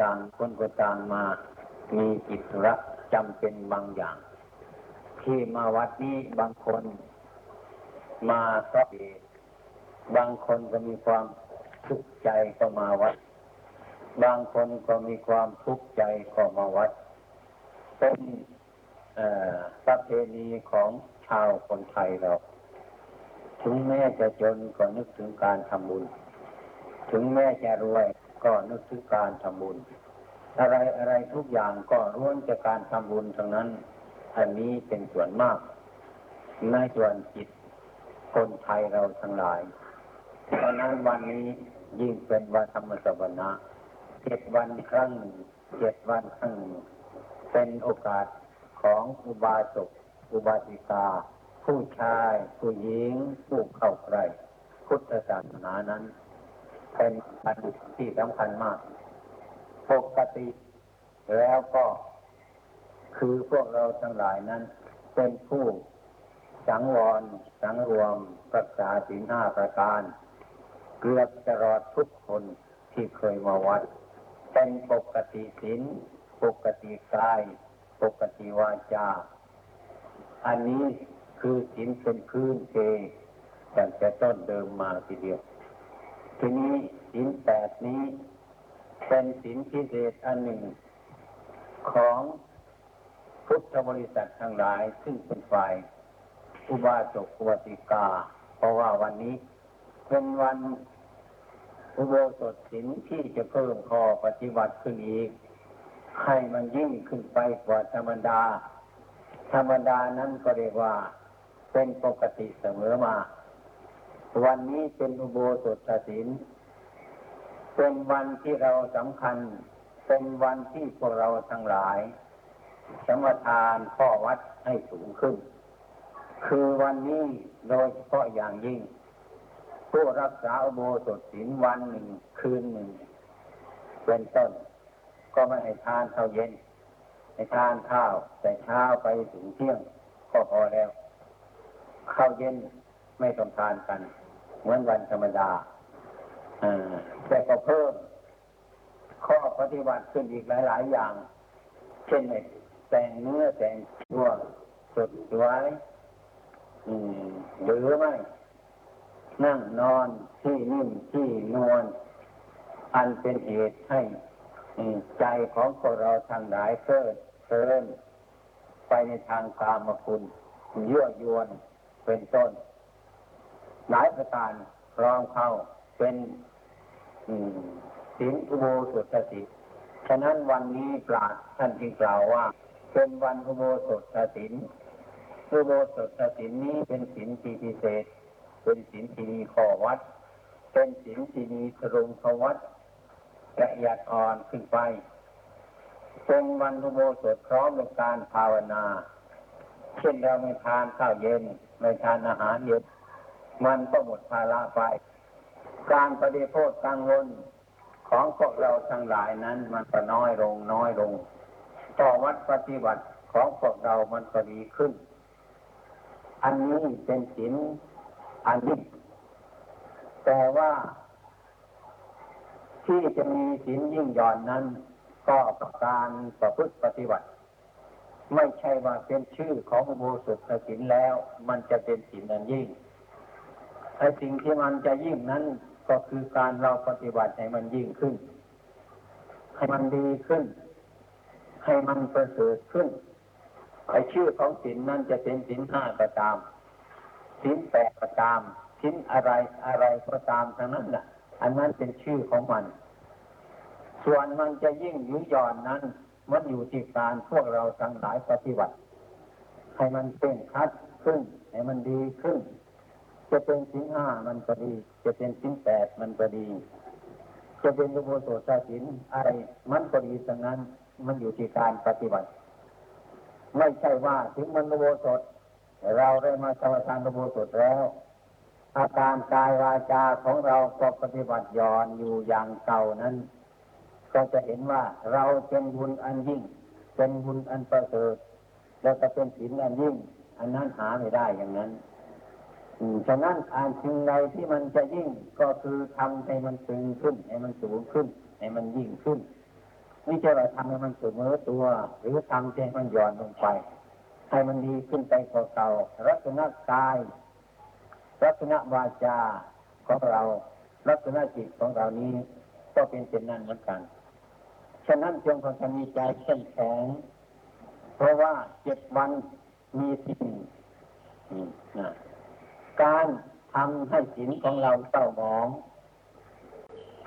ต่างคนก็ต่างมา มีกิจธุระจำเป็นบางอย่าง ที่มาวัดนี้บางคน มาเพราะเหตุบางคนก็มีความทุกข์ใจก็มาวัด บางคนก็มีความทุกข์ใจก็มาวัด เป็นประเพณีของชาวคนไทยเรา ถึงแม้จะจนก็นึกถึงการทำบุญ ถึงแม้จะรวย ก็นึกถึงการทำบุญ อะไรอะไรทุกอย่างก็ล้วนจากการทำบุญทั้งนั้น อันนี้เป็นส่วนมาก ในส่วนจิตคนไทยเราทั้งหลาย เพราะนั้นวันนี้ยิ่งเป็นวันธรรมสวนะเจ็ดวันครั้งหนึ่งเจ็ดวันครั้งหนึ่งเป็นโอกาสของอุบาสกอุบาสิกา ผู้ชาย ผู้หญิง ผู้เข้าใกล้พุทธศาสนานั้น เป็นอันที่สำคัญมาก ปกติแล้วก็คือพวกเราทั้งหลายนั้น เป็นผู้สังวร สังรวมรักษาศีลห้าประการ เกือบจะรอดทุกคนที่เคยมาวัด เป็นปกติศีลปกติกาย ปกติวาจา อันนี้คือศีลเป็นพื้นเพตั้งแต่ต้นเดิมมาทีเดียว ทีนี้ศีลแปดนี้เป็นศีลพิเศษอันหนึ่ง ของพุทธบริษัททั้งหลาย ซึ่งเป็นฝ่ายอุบาสกอุบาสิกา เพราะว่าวันนี้เป็นวันอุโบสถศีลที่จะเพิ่มข้อปฏิบัติขึ้นอีก ให้มันยิ่งขึ้นไปกว่าธรรมดา ธรรมดานั้นก็เรียกว่าเป็นปกติเสมอมา วันนี้เป็นอุโบสถศีลเป็นวันที่เราสำคัญ เป็นวันที่พวกเราทั้งหลายสมทานข้อวัดให้สูงขึ้น คือวันนี้โดยเฉพาะอย่างยิ่ง ผู้รักษาอุโบสถศีลวันหนึ่งคืนหนึ่งเป็นต้น ก็ไม่ให้ทานเท่าเย็นให้ทานข้าวแต่เช้าไปถึงเที่ยงก็พอแล้ว ข้าวเย็นไม่ต้องทานกัน เหมือนวันธรรมดาแต่ก็เพิ่มข้อปฏิบัติขึ้นอีกหลาย ๆ อย่าง เช่นแต่งเนื้อแต่งตัวสดสวยหรือไม่นั่งนอนที่นิ่มที่นวลอันเป็นเหตุให้ใจของพวกเราทางหลายเพิ่มเพิ่มไปในทางกามคุณยั่วยวนเป็นต้น หลายประการรองเข้าเป็นศีลอุโบสถศีลฉะนั้นวันนี้ปราชญ์ท่านจึงกล่าวว่า เป็นวันอุโบสถศีลอุโบสถศีลนี้เป็นศีลที่พิเศษ เป็นศีลที่มีข้อวัด เป็นศีลที่มีสรุงขวัดละเอียดอ่อนขึ้นไป เป็นวันอุโบสถพร้อมในการภาวนา เช่นเราไม่ทานข้าวเย็น ไม่ทานอาหารเย็น มันก็หมดภาระไป การปฏิโภคกังวลของพวกเราทั้งหลายนั้น มันก็น้อยลงน้อยลง ต่อวัดปฏิบัติของพวกเรามันก็ดีขึ้น อันนี้เป็นศีลอันนี้แต่ว่าที่จะมีศีลยิ่งย่อนนั้น ก็กับการประพฤติปฏิบัติ ไม่ใช่ว่าเป็นชื่อของอุโบสถศีลแล้ว มันจะเป็นศีลอันยิ่ง อ้สิ่งที่มันจะยิ่งนั้นก็คือการเราปฏิบัติให้มันยิ่งขึ้น ให้มันดีขึ้น ให้มันประเสริฐขึ้นไอ้ชื่อของศีลนั้นจะเป็นศีลห้าก็ตามศีลแปดก็ตามศีลอะไรอะไรก็ตามทั้งนั้นน่ะ อันนั้นเป็นชื่อของมัน ส่วนมันจะยิ่งยุยอนนั้น มันอยู่ที่การพวกเราทั้งหลายปฏิบัติ ให้มันเป็นคัดขึ้น ให้มันดีขึ้น จะเป็นสิ้นห้ามันก็ดี จะเป็นสิ้นแปดมันก็ดี จะเป็นอุโบสถศีลอะไรมันก็ดีทั้งนั้นมันอยู่ที่การปฏิบัติ ไม่ใช่ว่าถึงมันอุโบสถเราได้มาสมาทานอุโบสถแล้ว อาการกายวาจาของเราก็ปฏิบัติย้อนอยู่อย่างเก่านั้น ก็จะเห็นว่าเราเป็นบุญอันยิ่ง เป็นบุญอันประเสริฐแล้วก็เป็นศีลอันยิ่ง อันนั้นหาไม่ได้อย่างนั้น ฉะนั้นอ่านสิ่งใดที่มันจะยิ่งก็คือทำให้มันตึงขึ้น ให้มันสูงขึ้น ให้มันยิ่งขึ้นนี่จะว่าทำให้มันเสมอตัว หรือทำให้มันหย่อนลงไป ให้มันดีขึ้นไปกว่าเก่าลักษณะกายลักษณะวาจาของเราลักษณะจิตของเรานี้ก็เป็นเช่นนั้นเหมือนกัน ฉะนั้นจงพากันมีใจเข้มแข็ง เพราะว่าเจ็ดวันมีสิ่งนะ การทำให้ศีลของเราเศร้าหมอง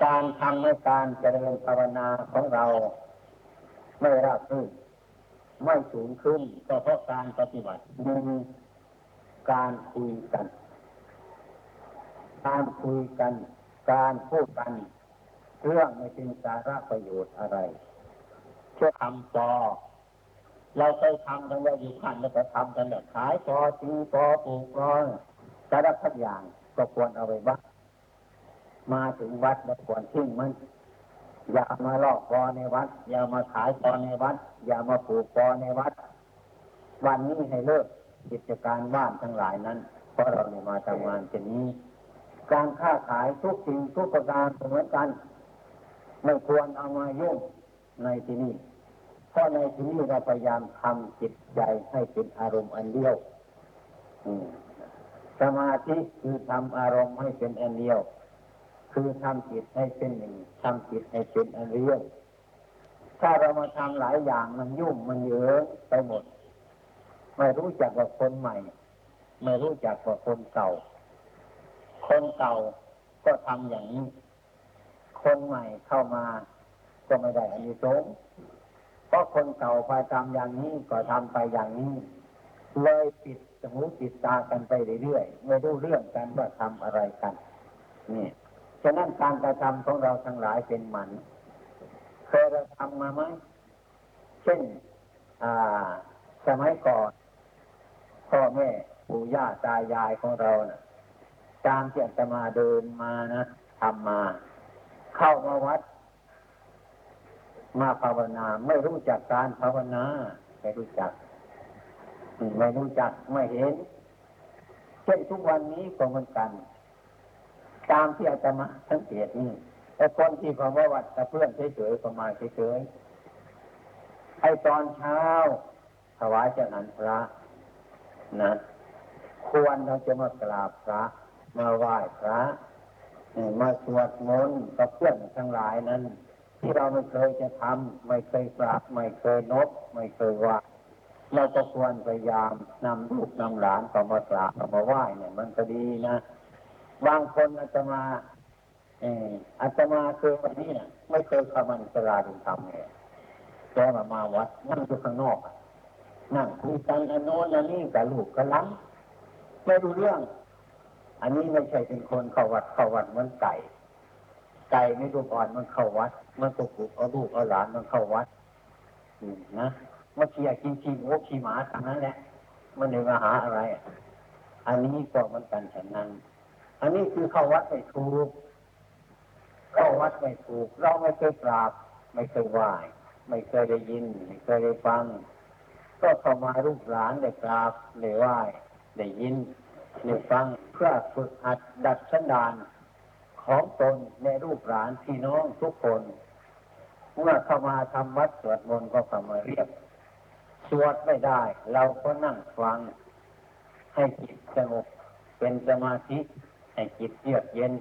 การทำให้การเจริญภาวนาของเรา ไม่ราบรื่นไม่สูงขึ้นก็เพราะการปฏิบัติหนึ่งการคุยกัน การคุยกัน การพูดกัน เรื่องไม่เป็นสาระประโยชน์อะไรเชื่อทำปอเราเคยทำกันว่าอยู่ขันแล้วก็ทำกันแบบขายปอตีปอปลูกปอ สารพัดอย่างก็ควรเอาไว้บ้างมาถึงวัดแล้วควรทิ้งมัน อย่ามาลอกปอในวัด อย่ามาขายปอในวัด อย่ามาปลูกปอในวัด วันนี้ให้เลิกกิจการบ้านทั้งหลายนั้น เพราะเราเนี่ยมาทำงานเช่นนี้ การค้าขายทุกสิ่งทุกประการเหมือนกัน ไม่ควรเอามายุ่งในที่นี้เพราะในที่นี้เราพยายามทำจิตใจให้เป็นอารมณ์อันเดียว สมาธิคือทำอารมณ์ให้เป็นอันเดียว คือทำจิตให้เป็นหนึ่งทำจิตให้เป็นอันเดียวถ้าเรามาทำหลายอย่างมันยุ่งมันเยอะไปหมด ไม่รู้จักว่าคนใหม่ ไม่รู้จักว่าคนเก่า คนเก่าก็ทำอย่างนี้ คนใหม่เข้ามาก็ไม่ได้อันนี้สงเพราะคนเก่าไปทำอย่างนี้ก็ทำไปอย่างนี้ เลยปิด หูปิดตากันไปเรื่อยๆไม่รู้เรื่องกันว่าทำอะไรกันนี่ฉะนั้นการกระทำของเราทั้งหลายเป็นหมันเคยเราทำมาไหมเช่นอ่าสมัยก่อนพ่อแม่ปู่ย่าตายายของเรานะ่ะตามที่อาตมาเดินมานะทำมา เข้ามาวัด มาภาวนา ไม่รู้จักการภาวนาไม่รู้จัก ไม่รู้จักไม่เห็น เช่นทุกวันนี้ก็เหมือนกัน ตามที่อาตมาสังเกตนี่แต่คนที่เขาว่าวัดกับเพื่อนเฉยๆก็มาเฉยๆไอตอนเช้าถวายเจ้านันพระนะควรเราจะมากราบพระ มาไหว้พระมาสวดมนต์กับเพื่อนทั้งหลายนั้น ที่เราไม่เคยจะทำไม่เคยกราบไม่เคยนบไม่เคยว่า เราก็ควรพยายามนำลูกนำหลานเข้ามากราบมาไหว้เนี่ยมันก็ดีนะ บางคนอาตมาเอออาตมาคือวันนี้เนี่ยไม่เคยเข้ามาในสลาดุธรรมเลยแต่มามาวัดนั่งอยู่ข้างนอกนั่งคุยกันอันโน้นอันนี้กับลูกกับหลานไม่รู้เรื่อง อันนี้ไม่ใช่เป็นคนเข้าวัดเข้าวัดเหมือนไก่ไก่ไม่ลูอ่อนมันเข้าวัด มันตกลูกเอาลูกเอาหลานมันเข้าวัดนะ มาเชียกินชีโมชีหมาทางนั้นแหละ มันเลยมาหาอะไร อันนี้ก็มันกันฉันนั้น อันนี้คือเข้าวัดไม่ถูก เข้าวัดไม่ถูก เราไม่เคยกราบ ไม่เคยไหว้ไม่เคยได้ยิน ไม่เคยได้ฟัง ก็เข้ามาลูกหลานได้กราบได้ไหว้ได้ยินได้ฟังเพื่อฝึกหัดดัดสันดานของตนในรูปหลานพี่น้องทุกคน เมื่อเข้ามาทำวัดสวดมนต์ก็เข้ามาเรียก สวดไม่ได้ เราก็นั่งฟัง ให้จิตสงบเป็นสมาธิ ให้จิตเยือกเย็น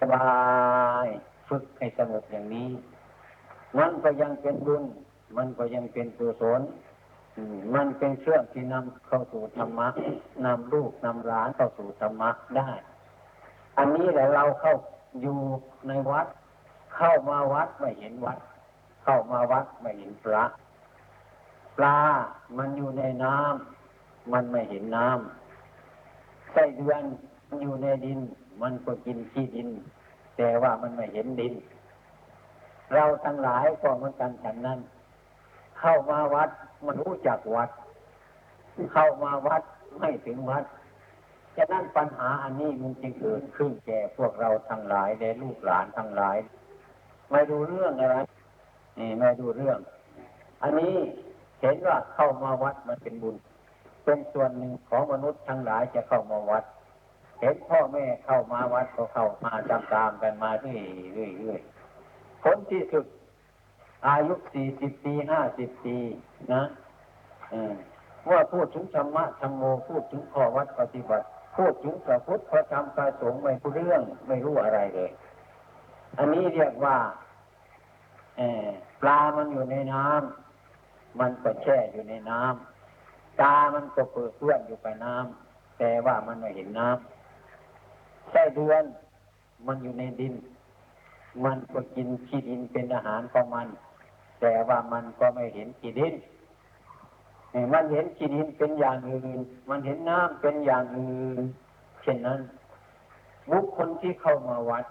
สบายฝึกให้สงบอย่างนี้นั่นก็ยังเป็นบุญ มันก็ยังเป็นกุศลมันเป็นเครื่องที่นำเข้าสู่ธรรมะนำลูกนำหลานเข้าสู่ธรรมะได้ อันนี้แหละเราเข้าอยู่ในวัด เข้ามาวัดไม่เห็นวัด เข้ามาวัดไม่เห็นพระ ปลา มันอยู่ในน้ำมันไม่เห็นน้ำไส้เดือนมันอยู่ในดิน มันก็กินขี้ดิน แต่ว่ามันไม่เห็นดิน เราทั้งหลายก็เหมือนกันฉันนั้น เข้ามาวัด มันรู้จักวัด เข้ามาวัดไม่ถึงวัดฉะนั้นปัญหาอันนี้มันจึงเกิดขึ้นแก่พวกเราทั้งหลายในลูกหลานทั้งหลาย ไม่ดูเรื่องอะไรนี่ไม่ดูเรื่อง อันนี้ เห็นว่าเข้ามาวัดมันเป็นบุญเป็นส่วนหนึ่งของมนุษย์ทั้งหลายจะเข้ามาวัด เห็นพ่อแม่เข้ามาวัดก็เข้ามาตามๆกันมาเรื่อยๆผลที่สุด อายุสี่สิบปีห้าสิบปีนะเมื่อพูดถึงธรรมะธรรมโมพูดถึงข้อวัดปฏิบัติ พูดถึงพระพุทธพระธรรมพระสงฆ์ไม่รู้เรื่องไม่รู้อะไรเลย อันนี้เรียกว่าปลามันอยู่ในน้ำ มันก็แช่อยู่ในน้ำตามันก็เปิดเปื้อนอยู่ไปน้ำแต่ว่ามันไม่เห็นน้ำไส้เดือน มันอยู่ในดิน มันก็กินขี้ดินเป็นอาหารของมัน แต่ว่ามันก็ไม่เห็นขี้ดินมันเห็นขี้ดินเป็นอย่างอื่น มันเห็นน้ำเป็นอย่างอื่น เช่นนั้นบุคคลที่เข้ามาวัด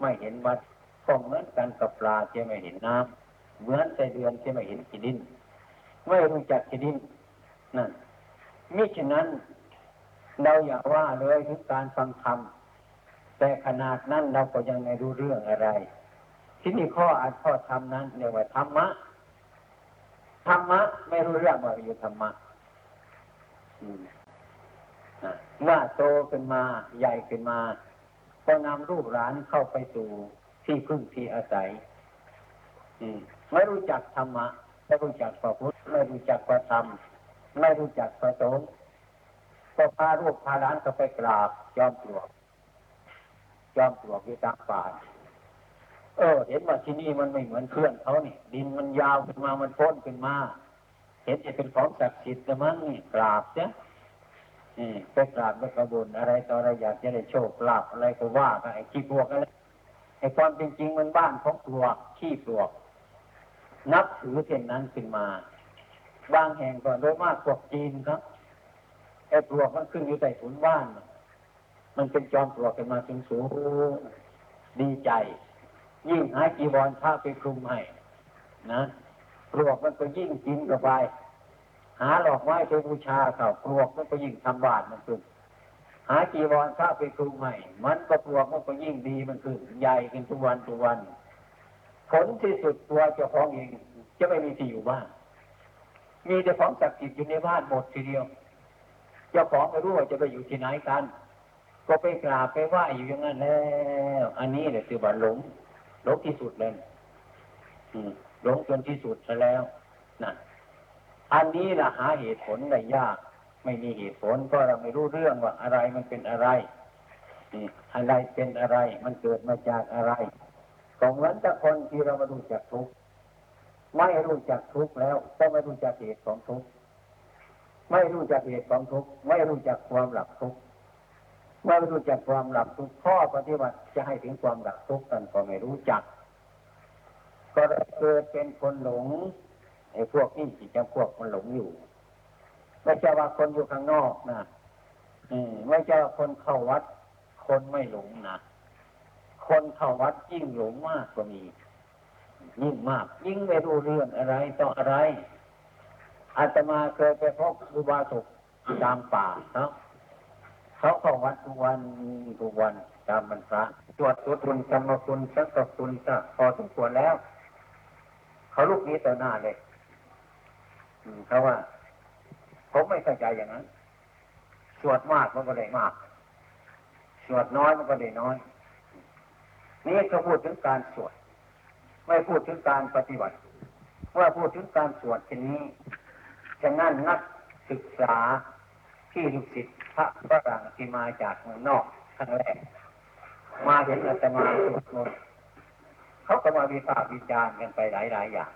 ไม่เห็นวัดก็เหมือนกันกับปลาที่ไม่เห็นน้ำเหมือนไส้เดือนที่ไม่เห็นขี้ดิน ไม่รู้จักขี้ดินนั่นมิฉะนั้น เราอย่าว่าเลยถึงการฟังธรรมแต่ขนาดนั้นเราก็ยังไม่รู้เรื่องอะไร ที่นี่ข้ออัดข้อธรรมนั้นเรียกว่าธรรมะธรรมะ ไม่รู้เรื่องว่าอยู่ธรรมะเมื่อโตขึ้นมาใหญ่ขึ้นมา ก็นำลูกหลานเข้าไปสู่ที่พึ่งที่อาศัยไม่รู้จักธรรมะ ไม่รู้จักพระพุทธไม่รู้จักพระธรรมไม่รู้จักพระสงฆ์ก็พาลูกพาหลานก็ไปกราบยอมปลวกจอมปลวกอยู่ตามป่าเออ เห็นว่าที่นี่มันไม่เหมือนเพื่อนเขานี่ดินมันยาวขึ้นมามันพ้นขึ้นมา เห็นจะเป็นของศักดิ์สิทธิ์ละมั้งนี่กราบเนี่ยนี่ไปกราบไปกระบุญอะไรต่ออะไรอยากจะได้โชคลาภอะไรก็ว่ากันไอ้ขี้ปลวกอะไรไอ้ความเป็นจริงมันบ้านของปลวกขี้ปลวก นับถือเช่นนั้นขึ้นมา บางแห่งก็โดยมากพวกจีนครับไอ้ปลวกมันขึ้นอยู่ใต้ถุนบ้าน มันเป็นจอมปลวกขึ้นมาสูงสูงดีใจ ยิ่งหาจีวรผ้าไปคลุมให้นะปลวกมันก็ยิ่งกินกับไป หาหลอกไม้ไปบูชาเขาปลวกมันก็ยิ่งทำบาตมันขึ้นหาจีวรผ้าไปคลุมให้มันก็ปลวกมันก็ยิ่งดีมันขึ้นใหญ่ขึ้นทุกวันทุกวัน ผลที่สุดตัวเจ้าของเอง จะไม่มีที่อยู่บ้าน มีแต่ของศักดิ์สิทธิ์อยู่ในบ้านหมดทีเดียว เจ้าของไม่รู้ว่าจะไปอยู่ที่ไหนกัน ก็ไปกราบไปไหว้อยู่อย่างนั้นแล้ว อันนี้เนี่ยคือว่าหลงหลงที่สุดเลยหลงจนที่สุดซะแล้วนั่นอันนี้นะหาเหตุผลได้ยาก ไม่มีเหตุผลก็เราไม่รู้เรื่องว่าอะไรมันเป็นอะไรอะไรเป็นอะไร มันเกิดมาจากอะไร ก็เหมือนกับคนที่เรามารู้จักทุกข์ไม่รู้จักทุกข์แล้ว ก็ไม่รู้จักเหตุของทุกข์ไม่รู้จักเหตุของทุกข์ไม่รู้จักความหลับทุกข์ไม่รู้จักความหลับทุกข์ข้อปฏิบัติจะให้ถึงความหลับทุกข์กันก็ไม่รู้จัก ก็เลยเกิดเป็นคนหลงไอ้พวกนี้จิตจำพวกมันหลงอยู่ไม่ใช่ว่าคนอยู่ข้างนอกนะอืมไม่ใช่ว่าคนเข้าวัด คนไม่หลงนะ คนเข้าวัดยิ่งหลงมากกว่ามี ยิ่งมาก ยิ่งไม่รู้เรื่องอะไรต่ออะไรอาตมาเคยไปพบครูบาสุกตามป่าเนาะเขาเข้าวัดทุกวันทุกวันตามบรรพระตรวจตัวตุนกรรมคุณสักกคุณก็พอสมควรแล้ว เขาลุกนี้ต่อหน้าเลยเขาว่า ผมไม่เข้าใจอย่างนั้นสวดมากมันก็ได้มากสวดน้อยมันก็ได้น้อย นี่เขาพูดถึงการสวดไม่พูดถึงการปฏิบัติเมื่อพูดถึงการสวดทีนี้ฉะนั้นนักศึกษาที่ลูกศิษย์พระฝรั่งที่มาจากเมืองนอกครั้งแรก มาเห็นอาตมาสวดมนต์เขาก็มาวิพากษ์วิจารณ์กันไปหลายๆอย่าง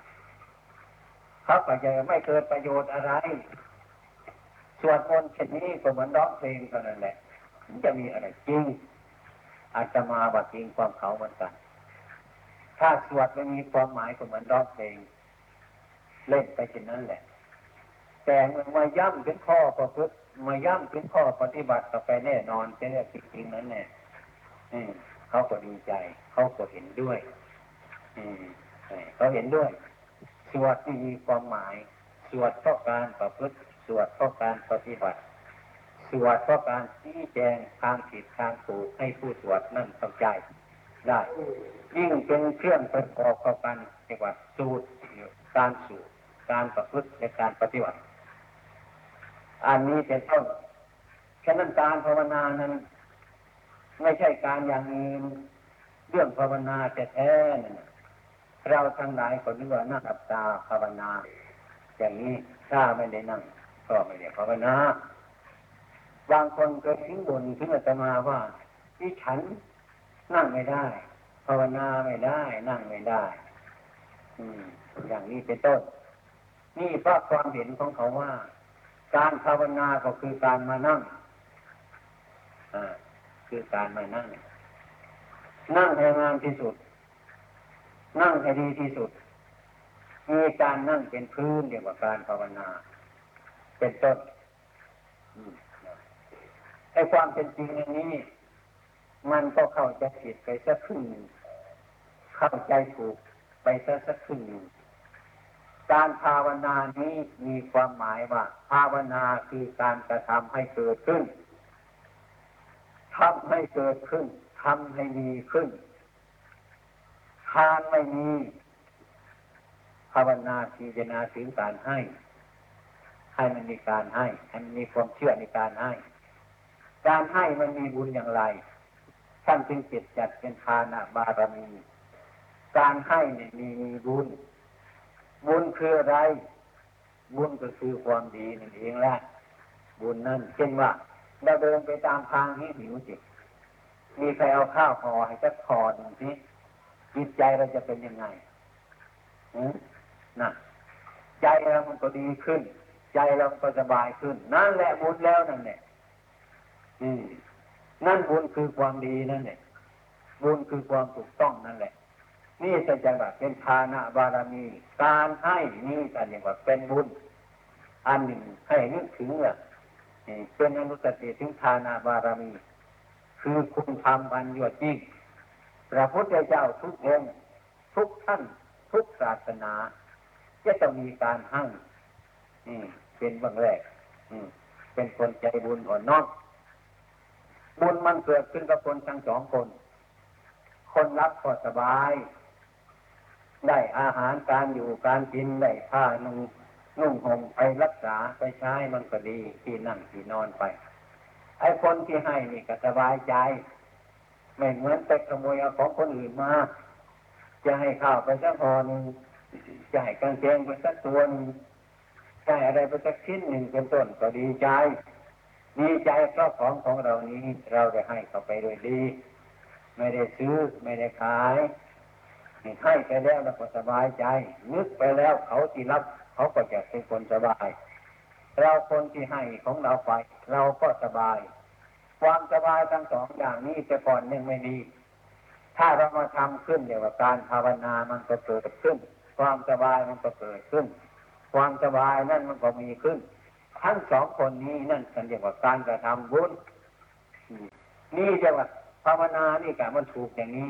เขาก็จะไม่เกิดประโยชน์อะไรสวดมนต์เช่นนี้ก็เหมือนร้องเพลงเท่านั้นแหละมันจะมีอะไรจริง อาตมาบัดจริงความเขาเหมือนกัน ถ้าสวดไม่มีความหมายก็เหมือนร้องเพลง เล่นไปเช่นนั้นแหละ แต่เมื่อมาย่ำถึงข้อประพฤติมาย่ำถึงข้อปฏิบัติต่อไปแน่นอนเป็นเรื่องจริงๆนั้นแน่อืมเขาก็ดีใจ เขาก็เห็นด้วยเขาเห็นด้วย สวดที่มีความหมาย สวดเพราะการประพฤติ สวดเพราะการปฏิบัติ สวดเพราะการชี้แจงทางผิดทางถูกให้ผู้สวดนั่นเข้าใจได้ยิ่งเป็นเครื่องประกอบเข้ากันเรียกว่าสูตรการสูตรการประพฤติและการปฏิบัติ อันนี้เป็นต้นฉะนั้นการภาวนานั้น ไม่ใช่การอย่างอื่นเรื่องภาวนาแต่แท้นเราทั้งหลายคนนึกว่านั่งกับตาภาวนา อย่างนี้ถ้าไม่ได้นั่งก็ไม่ได้ภาวนา บางคนก็ทิ้งบนทิ้งอาตมาว่าที่ฉันนั่งไม่ได้ ภาวนาไม่ได้ นั่งไม่ได้ อืม อย่างนี้เป็นต้น นี่เพราะความเห็นของเขาว่า การภาวนาก็คือการมานั่งอ่าคือการมานั่ง นั่งให้งามที่สุด นั่งให้ดีที่สุดมีการนั่งเป็นพื้นเดียวกับการภาวนา เป็นต้น อ้ความเป็นจริงอันนี้ มันก็เข้าใจผิดไปสักครึ่งหนึ่งเข้าใจถูกไปสักสักครึ่งหนึ่งการภาวนานี้มีความหมายว่า ภาวนาคือการกระทำให้เกิดขึ้นทำให้เกิดขึ้นทำให้มีขึ้นทานไม่มี ภาวนาพิจารณาถึงการให้ ให้มันมีการให้ให้มันมีความเชื่อในการให้ การให้มันมีบุญอย่างไรท่านจึงเจ็ดจัดเป็นทานะบารมี การให้เนี่ยมีมีบุญ บุญคืออะไร บุญก็คือความดีนั่นเองแหละ บุญนั่นเช่นว่าเราเดินไปตามทางนี้หิวจิมีใครเอาข้าวห่อให้สักคอหนึ่งทีจิตใจเราจะเป็นยังไงนะใจเรามันก็ดีขึ้น ใจเราก็สบายขึ้น นั่นแหละบุญแล้วนั่นเนี่ย นั่นบุญคือความดีนั่นเนี่ยบุญคือความถูกต้องนั่นแหละ นี่จะจังหวะเป็นทานะบารมี การให้นี่การอย่างว่าเป็นบุญ อันหนึ่งให้นึกถึงเนี่ยเป็นอนุสติถึงทานาบารมี คือคุณธรรมอันยวดยิ่งพระพุทธเจ้าทุกองค์ทุกท่าน ทุกศาสนาจะต้องมีการให้เป็นบางแรกเป็นคนใจบุญอ่อนน้อม บุญมันเกิดขึ้นกับคนทั้งสองคน คนรับก็สบาย ได้อาหารการอยู่การกินได้ผ้านุ่งนุ่งห่มไปรักษาไปใช้มันก็ดีที่นั่งที่นอนไป ไอ้คนที่ให้นี่ก็สบายใจ ไม่เหมือนไปขโมยเอาของคนอื่นมาจะให้ข้าวไปสักพอหนึ่งจะให้กางเกงไปสักตัวหนึ่งจะให้อะไรไปสักชิ้นหนึ่งเป็นต้นก็ดีใจ ดีใจเพราะของของเรานี้เราได้ให้เขาไปโดยดี ไม่ได้ซื้อไม่ได้ขายให้ไปแล้วเราก็สบายใจ นึกไปแล้วเขาที่รับเขาก็จะเป็นคนสบาย เราคนที่ให้ของเราไป เราก็สบาย ความสบายทั้งสองอย่างนี้แต่ก่อนยังไม่ดีถ้าเรามาทำขึ้นเดี๋ยวการภาวนามันก็เกิดขึ้น ความสบายมันก็เกิดขึ้น ความสบายนั่นมันก็มีขึ้น ทั้งสองคนนี้นั่นกันเรียกว่าการกระทำบุญนี่จะว่าภาวนานี่กะมันถูกอย่างนี้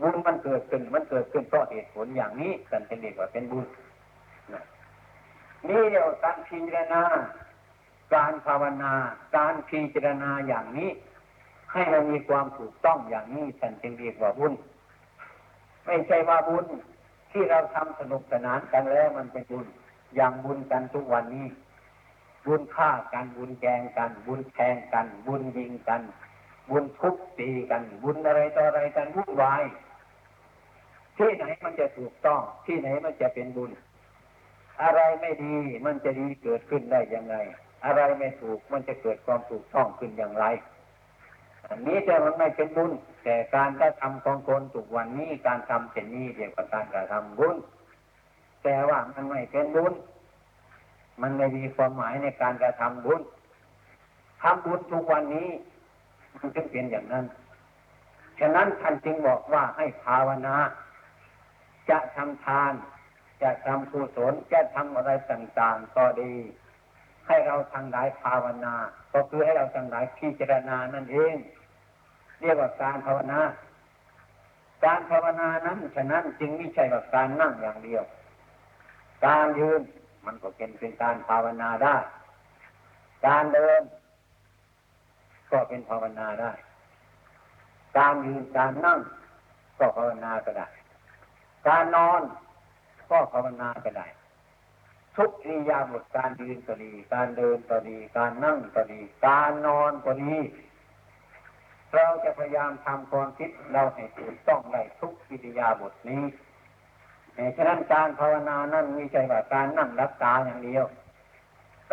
บุญมันเกิดขึ้น มันเกิดขึ้นเพราะเหตุผลอย่างนี้กันเป็นเรียกว่าเป็นบุญนี่เรียกว่าการพิจารณา การภาวนา การพิจารณาอย่างนี้ ให้เรามีความถูกต้องอย่างนี้ท่านจึงเรียกว่าบุญไม่ใช่ว่าบุญที่เราทำสนุกสนานกันแล้วมันเป็นบุญอย่างบุญกันทุกวันนี้ บุญฆ่ากัน บุญแกงกัน บุญแทงกัน บุญยิงกัน บุญทุบตีกัน บุญอะไรต่ออะไรกันวุ่นวายที่ไหนมันจะถูกต้อง ที่ไหนมันจะเป็นบุญ อะไรไม่ดีมันจะดีเกิดขึ้นได้ยังไง อะไรไม่ถูกมันจะเกิดความถูกต้องขึ้นอย่างไร อันนี้แต่มันไม่เป็นบุญ แต่การกระทำของคนถูกวันนี้การทำเช่นนี้เรียกว่าการกระทำบุญ แต่ว่ามันไม่เป็นบุญ มันไม่มีความหมายในการกระทำบุญทำบุญทุกวันนี้ มันจึงเป็นอย่างนั้น ฉะนั้นท่านจึงบอกว่าให้ภาวนา จะทำทาน จะทำกุศลจะทำอะไรต่างๆก็ดี ให้เราทางหลายภาวนา ก็คือให้เราทางหลายพิจารณานั่นเอง เรียกว่าการภาวนา การภาวนานั้นฉะนั้นจึงไม่ใช่ว่าการนั่งอย่างเดียว การยืน มันก็เป็นเป็นการภาวนาได้ การเดิน ก็เป็นภาวนาได้ การยืนการนั่ง ก็ภาวนาก็ได้ การนอน ก็ภาวนาก็ได้ ทุกอิยาบทการยืนก็ดี การเดินก็ดี การนั่งก็ดี การนอนก็ดีเราจะพยายามทำความคิดเราให้ถูกต้องได้ทุกอิริยาบทนี้ ฉะนั้นการภาวนานั้นม่ใช่ว่าการนั่งรับตาอย่างเดียว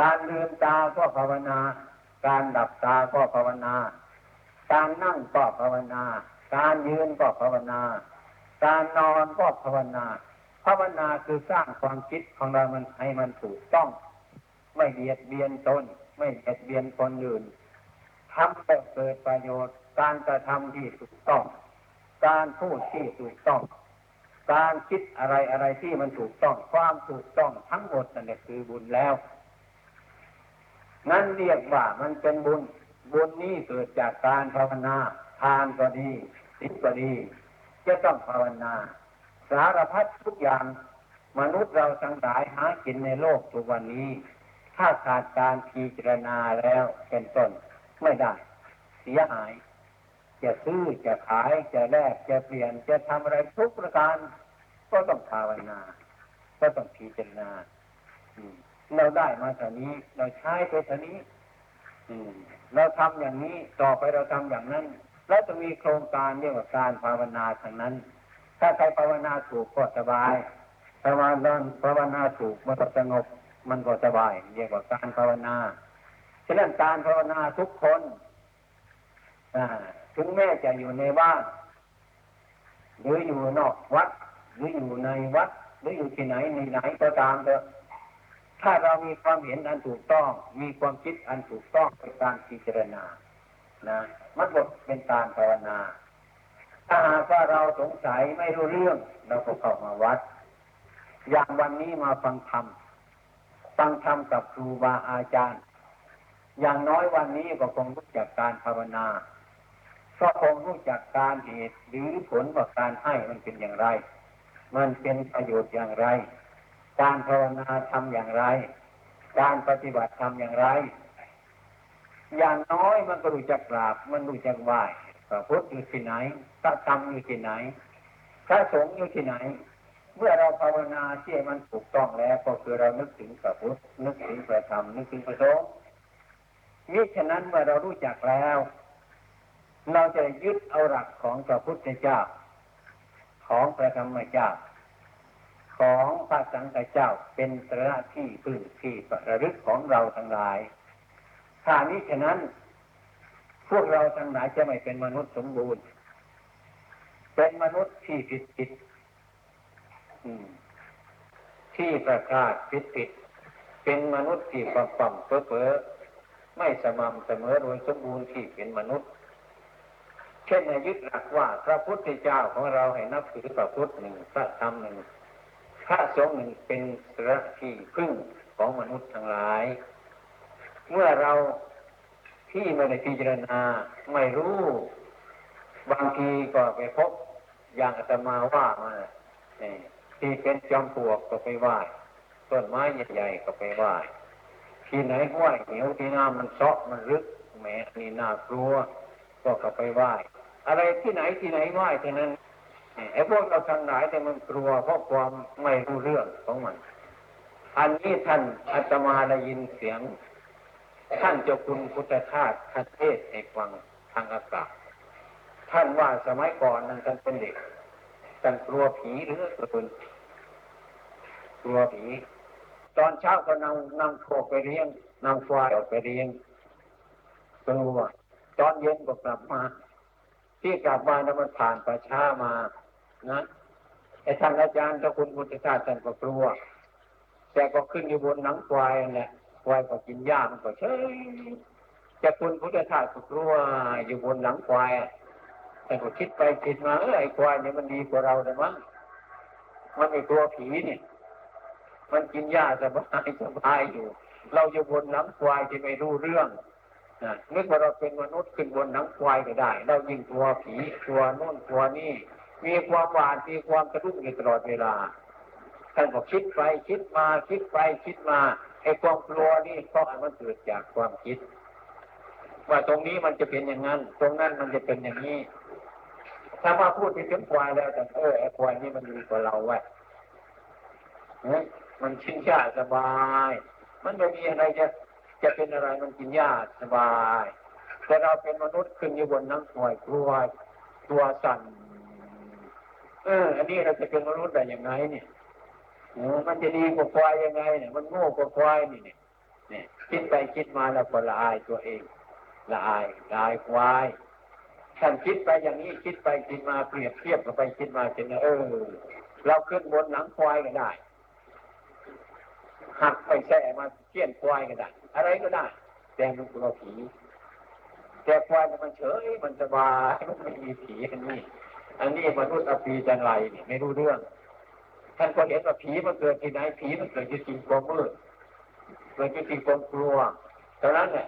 การลืมตาก็ภาวนา การดับตาก็ภาวนา การนั่งก็ภาวนา การยืนก็ภาวนา การนอนก็ภาวนา ภาวนาคือสร้างความคิดของเรามันให้มันถูกต้อง ไม่เบียดเบียนตนไม่เบียดเบียนคนอื่นทำให้เกิดประโยชน์ การกระทำที่ถูกต้อง การพูดที่ถูกต้อง การคิดอะไรอะไรที่มันถูกต้องความถูกต้องทั้งหมดนั่นคือบุญแล้ว นั่นเรียกว่ามันเป็นบุญ บุญนี้เกิดจากการภาวนา ทานก็ดีศีลก็ดี จะต้องภาวนา สารพัดทุกอย่างมนุษย์เราทั้งหลายหากินในโลกทุกวันนี้ ถ้าขาดการพิจารณาแล้วเป็นต้นไม่ได้ เสียหาย จะซื้อจะขายจะแลกจะเปลี่ยนจะทำอะไรทุกประการ ก็ต้องภาวนา ก็ต้องพิจารณาเราได้มาเท่านี้ เราใช้ไปเท่านี้เราทำอย่างนี้ต่อไปเราทำอย่างนั้นแล้วจะมีโครงการเรียกว่าการภาวนาทางนั้น ถ้าใครภาวนาถูกก็สบายภาวนาภาวนาถูกมันก็สงบ มันก็สบายเรียกว่าการภาวนาฉะนั้นการภาวนาทุกคนอ่า ถึงแม้จะอยู่ในบ้านหรืออยู่นอกวัด หรืออยู่ในวัด หรืออยู่ที่ไหนในไหนก็ตามเถอะถ้าเรามีความเห็นอันถูกต้อง มีความคิดอันถูกต้องเป็นการพิจารณานะมันบทเป็นการภาวนา ถ้าหากว่าเราสงสัยไม่รู้เรื่อง เราก็เข้ามาวัด อย่างวันนี้มาฟังธรรมฟังธรรมกับครูบาอาจารย์ อย่างน้อยวันนี้ก็คงรู้จักการภาวนา ก็คงรู้จักการเหตุหรือผลว่าการให้มันเป็นอย่างไร มันเป็นประโยชน์อย่างไร การภาวนาทำอย่างไร การปฏิบัติทำอย่างไร อย่างน้อยมันก็รู้จักกราบ มันรู้จักไหว้พระพุทธอยู่ที่ไหนพระธรรมอยู่ที่ไหนพระสงฆ์อยู่ที่ไหน เมื่อเราภาวนาที่มันถูกต้องแล้ว ก็คือเรานึกถึงพระพุทธนึกถึงพระธรรมนึกถึงพระสงฆ์นี่ฉะนั้นเมื่อเรารู้จักแล้ว เราจะยึดเอาหลักของพระพุทธเจ้า ของพระธรรมเจ้า ของพระสังฆเจ้าเป็นสระที่พึ่งที่ประลึกของเราทั้งหลายถ้านี้ฉะนั้น พวกเราทั้งหลายจะไม่เป็นมนุษย์สมบูรณ์ เป็นมนุษย์ที่ผิดผิดที่ประกาศผิดผิดเป็นมนุษย์ที่ความปั่มเพ้อเพ้อไม่สม่ำเสมอโดยสมบูรณ์ที่เป็นมนุษย์ เช่นยึดหลักว่าพระพุทธเจ้าของเราให้นับถือพระพุทธหนึ่งพระธรรมหนึ่งพระสงฆ์หนึ่งเป็นสระที่พึ่งของมนุษย์ทั้งหลาย เมื่อเราที่ไม่ได้พิจารณาไม่รู้ บางทีก็ไปพบอย่างอาตมาว่ามาที่เป็นจอมปลวกก็ไปไหว้ต้นไม้ใหญ่ๆก็ไปไหว้ที่ไหนห้วยเหนียวที่น้ำมันเซาะมันลึกแหมนี่น่ากลัวก็ก็ไปไหว้ อะไรที่ไหนที่ไหนไหว้ที่นั้นไอ้พวกเราทั้งหลายแต่มันกลัวเพราะความไม่รู้เรื่องของมัน อันนี้ท่านอาตมาได้ยินเสียง ท่านเจ้าคุณพุทธทาสท่านเทศให้ฟังทางอากาศท่านว่าสมัยก่อนนั้นท่านเป็นเด็กท่านกลัวผีหรือเกินกลัวผี ตอนเช้าก็นำนำโคไปเลี้ยงนำควายออกไปเลี้ยงกลัวตอนเย็นก็กลับมา ที่กลับมาแล้วมันผ่านประช้ามานะไอ้ท่านอาจารย์เจ้าคุณพุทธทาสท่านก็กลัว แต่ก็ขึ้นอยู่บนหนังควายนั่นแหละควายก็กินหญ้ามันก็เฉยจะคุณพุทธทาสก็กลัวอยู่บนหลังควายแต่ก็คิดไปคิดมาเออไอ้ควายเนี่ยมันดีกว่าเราเลยมั้งมันไม่กลัวผีเนี่ย มันกินหญ้าสบายสบายอยู่ เราอยู่บนหลังควายที่ไม่รู้เรื่อง นึกว่าเราเป็นมนุษย์ขึ้นบนหลังควายก็ได้ เรายิงกลัวผีกลัวโน่นกลัวนี่มีความหวาดมีความกระดุ้งอยู่ตลอดเวลาท่านบอกคิดไปคิดมาคิดไปคิดมาไอ้ความกลัวนี่เพราะมันเกิดจากความคิด ว่าตรงนี้มันจะเป็นอย่างนั้น ตรงนั้นมันจะเป็นอย่างนี้ ถ้ามาพูดถึงควายแล้วแต่เออไอ้ควายนี่มันดีกว่าเราไว้ยมันชินชาสบาย มันไม่มีอะไรจะ จะเป็นอะไรมันกินหญ้าสบาย แต่เราเป็นมนุษย์ขึ้นอยู่บนน้ำห่วยกลัวตัวสั่นเอออันนี้เราจะเป็นมนุษย์ได้ยังไงเนี่ยมันจะดีกว่าควายยังไงเนี่ยมันโง่กว่าควายนี่เนี่ยเนี่ยคิดไปคิดมาแล้วก็ละอายตัวเองละอายละอายควายท่านคิดไปอย่างนี้คิดไปคิดมาเปรียบเทียบกันไปคิดมาเจนเออเราขึ้นบนหลังควายก็ได้หักไปแส่มาเกี้ยนควายก็ได้ อะไรก็ได้ แต่มันกลัวผี แต่ควายมันเฉยมันสบายมันไม่มีผีอันนี้ อันนี้มนุษย์อภีจันไรนี่ไม่รู้เรื่อง ท่านก็เห็นว่าผีมันเกิดที่ไหนผีมันเกิดที่สิ่งความมืดเกิดที่สิ่งความกลัวเท่านั้นแหละ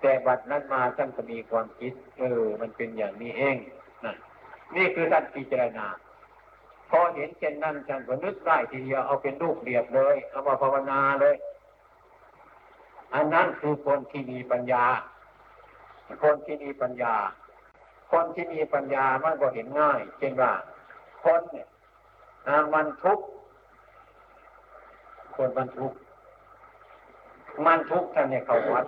แต่บัดนั้นมาท่านก็มีความคิดเออมันเป็นอย่างนี้เองนะนี่คือท่านพิจารณาพอเห็นเช่นนั้นท่านก็นึกได้ทีเดียวเอาเป็นรูปเรียบเลยเอามาภาวนาเลย อันนั้นคือคนที่มีปัญญา คนที่มีปัญญา คนที่มีปัญญามันก็เห็นง่ายเช่นว่า คนเนี่ยมันทุกข์คนมันทุกข์มันทุกข์ท่านเนี่ยเขาวัด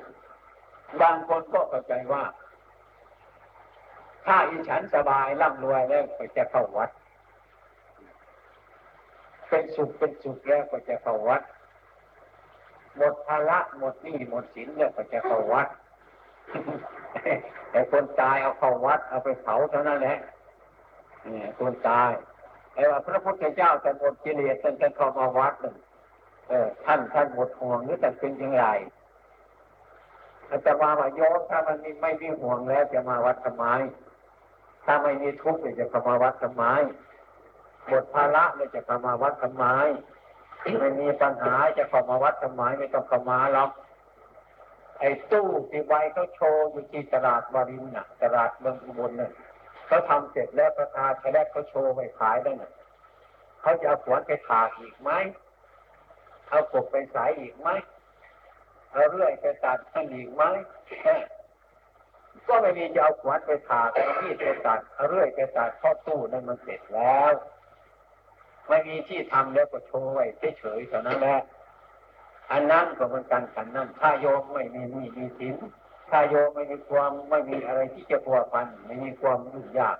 บางคนก็เข้าใจว่า ถ้าอีฉันสบายร่ำรวยแล้วก็จะเข้าวัด เป็นสุขเป็นสุขแล้วก็จะเข้าวัด หมดภาระหมดหนี้หมดสินแล้วก็จะเข้าวัด แต่คนตายเอาเข้าวัด เอาไปเผาเท่านั้นแหละเนี่ยคนตายไอ้ว่าพระพุทธเจ้าแต่หมดกิเลสท่านจะเข้ามาวัดหนึ่งเออท่านท่านหมดห่วงหรือท่เป็นอย่างไรอาจารย์ว่าโยมถ้ามันไม่มีห่วงแล้วจะมาวัดทำไมถ้าไม่มีทุกข์จะเข้ามาวัดทำไมหมดภาระเลยจะเข้ามาวัดทำไม ไม่มีปัญหาจะเข้ามาวัดทำไมไม่ต้องเข้ามาหรอกไอ้ตู้ที่ใบเขาโชว์อยู่ที่ตลาดวารินน่ะ ตลาดเมืองอุบลน่ะเขาทำเสร็จแล้วประธานแรกเขาโชว์ไปขายได้น่ะเขาจะเอาขวานไปถากอีกไหมเอากบไปสายอีกไหมเอาเรื่อยไปตัดให้อีกไหมก็ไม่มีจะเอาขวานไปถากมีดไปตัดเอาเรื่อยไปตัดข้อตู้นั่นมันเสร็จแล้ว ไม่มีที่ทำแล้วก็โชว์ไว้เฉยๆเท่านั้นแหละอันนั้นก็เหมือนกันขันนั้นถ้าโยมไม่มีมีมีสินถ้าโยมไม่มีความไม่มีอะไรที่จะพัวพันไม่มีความยุ่งยาก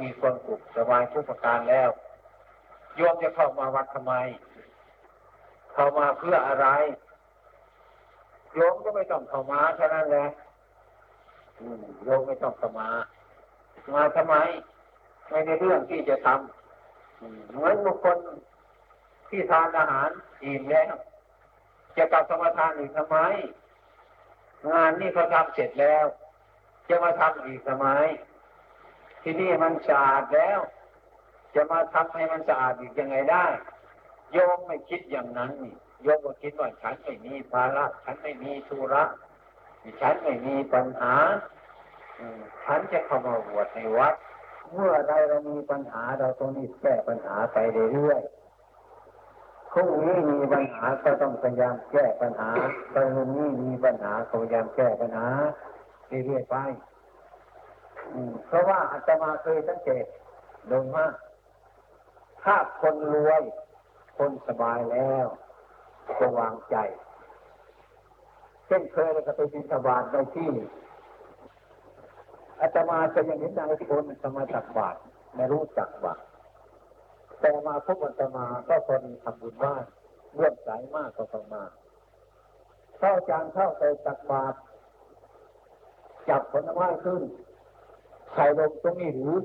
มีความสุขสบายทุกประการแล้ว โยมจะเข้ามาวัดทำไม เข้ามาเพื่ออะไรโยมก็ไม่ต้องเข้ามาเท่านั้นแหละโยมไม่ต้องเข้ามา มาทำไม ไม่ในเรื่องที่จะทำ เหมือนบุคคลที่ทานอาหารอิ่มแล้วจะกลับสมาทานอีกทำไม งานนี่เขาทำเสร็จแล้ว จะมาทำอีกทำไม ที่นี่มันสะอาดแล้ว จะมาทำให้มันสะอาดอีกยังไงได้ โยมไม่คิดอย่างนั้นนี่โยมก็คิดว่าฉันไม่มีภาระฉันไม่มีธุระฉันไม่มีปัญหาฉันจะเข้ามาบวชในวัด เมื่อใดเรามีปัญหาเราต้องรีบแก้ปัญหาไปเรื่อยๆพรุ่งนี้มีปัญหาก็ต้องพยายามแก้ปัญหาตอนนี้มีปัญหาก็พยายามแก้ปัญหาเรื่อยๆไปเพราะว่าอาตมาเคยสังเกตโดยมากถ้าคนรวย คนสบายแล้วก็วางใจ เช่นเคยเราก็ไปบินสบาทในที่ อาตมาจะยังเห็นนายคนสมาจักบาทไม่รู้จักบาทแต่มาพบอาตมาก็คนทำบุญบ้านเลื่อมสายมากก็ต้องมาเข้าจานเข้าไปตักบาตรจับผลไม้ขึ้นใส่ลงตรงนี้หรือ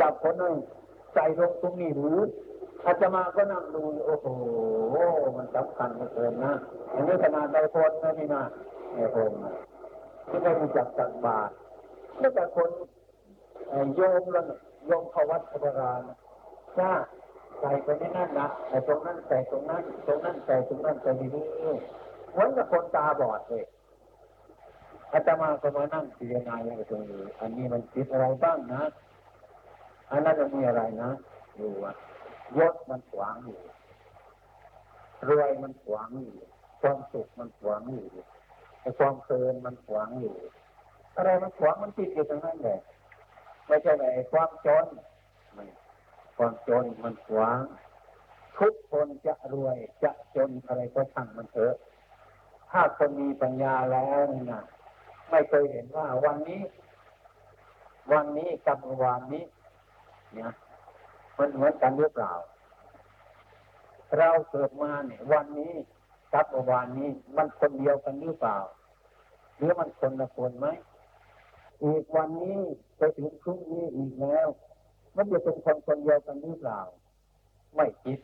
จับผลนึงใส่ลงตรงนี้หรืออาจมาก็นั่งดูโอ้โหมันสำคัญเหลือเกินนะอันนี้ขนาดใดคนนะนี่นะไอ้คน ที่ได้รู้จักตักบาตรแล้วแต่คนโยมแล้วโยมเขาวัดพระรานจ้าใส่ไปในนั่นนะไอ้ตรงนั้นใส่ตรงนั้น ตรงนั้นใส่ตรงนั้นใส่นี่เหมือนกับคนตาบอดเลยอาตมาก็มานั่งพิจารณาอย่างตรงนี้ อันนี้มันคิดอะไรบ้างนะ อันนั้นมันมีอะไรนะดูว่ายศมันขวางอยู่รวยมันขวางอยู่ความสุขมันขวางอยู่ ไอความเพลินมันขวางอยู่ อะไรมันขวางมันติดอยู่ตรงนั้นแหละไม่ใช่ไอ้ความจนความจนมันขวาง ทุกคนจะรวยจะจนอะไรก็ช่างมันเถอะ ถ้าคนมีปัญญาแล้วนี่นะไม่เคยเห็นว่าวันนี้ วันนี้กับวันนี้ เนี่ยมันเหมือนกันหรือเปล่า เราเกิดมาเนี่ย วันนี้กับเมื่อวานนี้ มันคนเดียวกันหรือเปล่า หรือมันคนละคนไหมอีกวันนี้ไปถึงพรุ่งนี้อีกแล้ว มันจะเป็นคนคนเดียวกันหรือเปล่า ไม่คิด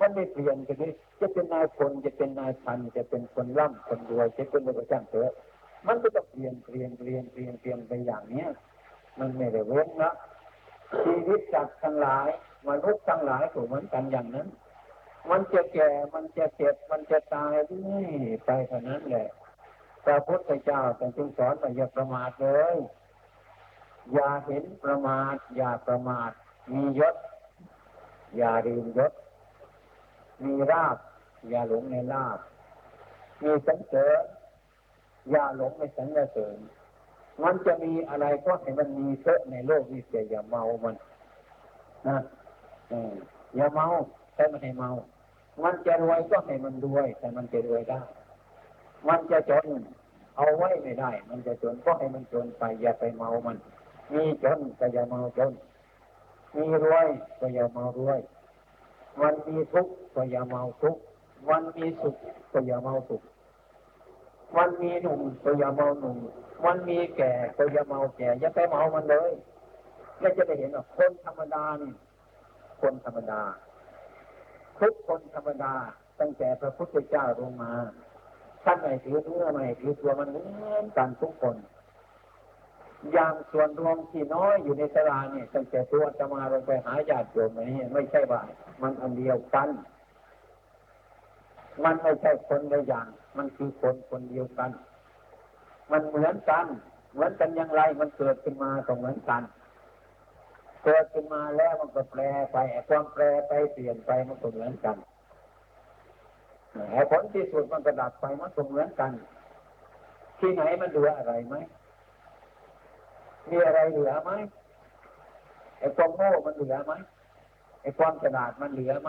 มันไม่เปลี่ยนกันนี้จะเป็นนายคนจะเป็นนายพันจะเป็นคนร่ำคนรวยจะเป็นอะไรก็ช่างเถอะมันก็ต้องเปลี่ยนเปลี่ยนเปลี่ยนเปลี่ยนเปลี่ยนไปอย่างเนี้ยมันไม่ได้เว้นนะชีวิตจักทั้งหลายมนุษย์ทั้งหลายถูกเหมือนกันอย่างนั้น มันจะแก่ มันจะเจ็บ มันจะตายเรื่อยไปเท่านั้นแหละ พระพุทธเจ้าจึงสอนว่าอย่าประมาทเลย อย่าเห็นประมาท อย่าประมาท มียศ อย่าลืมยศ มีราบ อย่าหลงในลาบ มีสังเสริญอย่าหลงในสังเสริญมันจะมีอะไรก็ให้มันมีเถอะในโลกนี้แต่อย่าเมามันนะอย่าเมาแต่มันให้เมา มันจะรวยก็ให้มันรวย แต่มันจะรวยได้ มันจะจน เอาไว้ไม่ได้ มันจะจนก็ให้มันจนไปอย่าไปเมามัน มีจนก็อย่าเมาจน มีรวยก็อย่าเมารวยมันมีทุกข์ก็อย่าเมาทุกข์มันมีสุขก็อย่าเมาสุขมันมีหนุ่มก็อย่าเมาหนุ่มมันมีแก่ก็อย่าเมาแก่อย่าไปเมามันเลยแล้วจะไปเห็นว่าคนธรรมดานี่คนธรรมดา ทุกคนธรรมดา ตั้งแต่พระพุทธเจ้าลงมา ท่านไม่ถือเนื้อไม่ถือตัวมันเหมือนกันทุกคน อย่างส่วนรวมที่น้อยอยู่ในสลาเนี่ยตั้งแต่ตัวจะมาลงไปหาญาติโยมนี่ไม่ใช่ว่ามันอันเดียวกัน มันไม่ใช่คนละอย่าง มันคือคนคนเดียวกัน มันเหมือนกัน เหมือนกันอย่างไรมันเกิดขึ้นมาก็เหมือนกันเกิดขึ้นมาแล้วมันก็แปรไปความแปรไปเปลี่ยนไปมันก็เหมือนกัน ผลที่สุดมันก็ดับไปมันก็เหมือนกัน ที่ไหนมันเหลืออะไรไหมมีอะไรเหลือไหมไอ้ความโง่มันเหลือไหมไอ้ความฉลาดมันเหลือไหม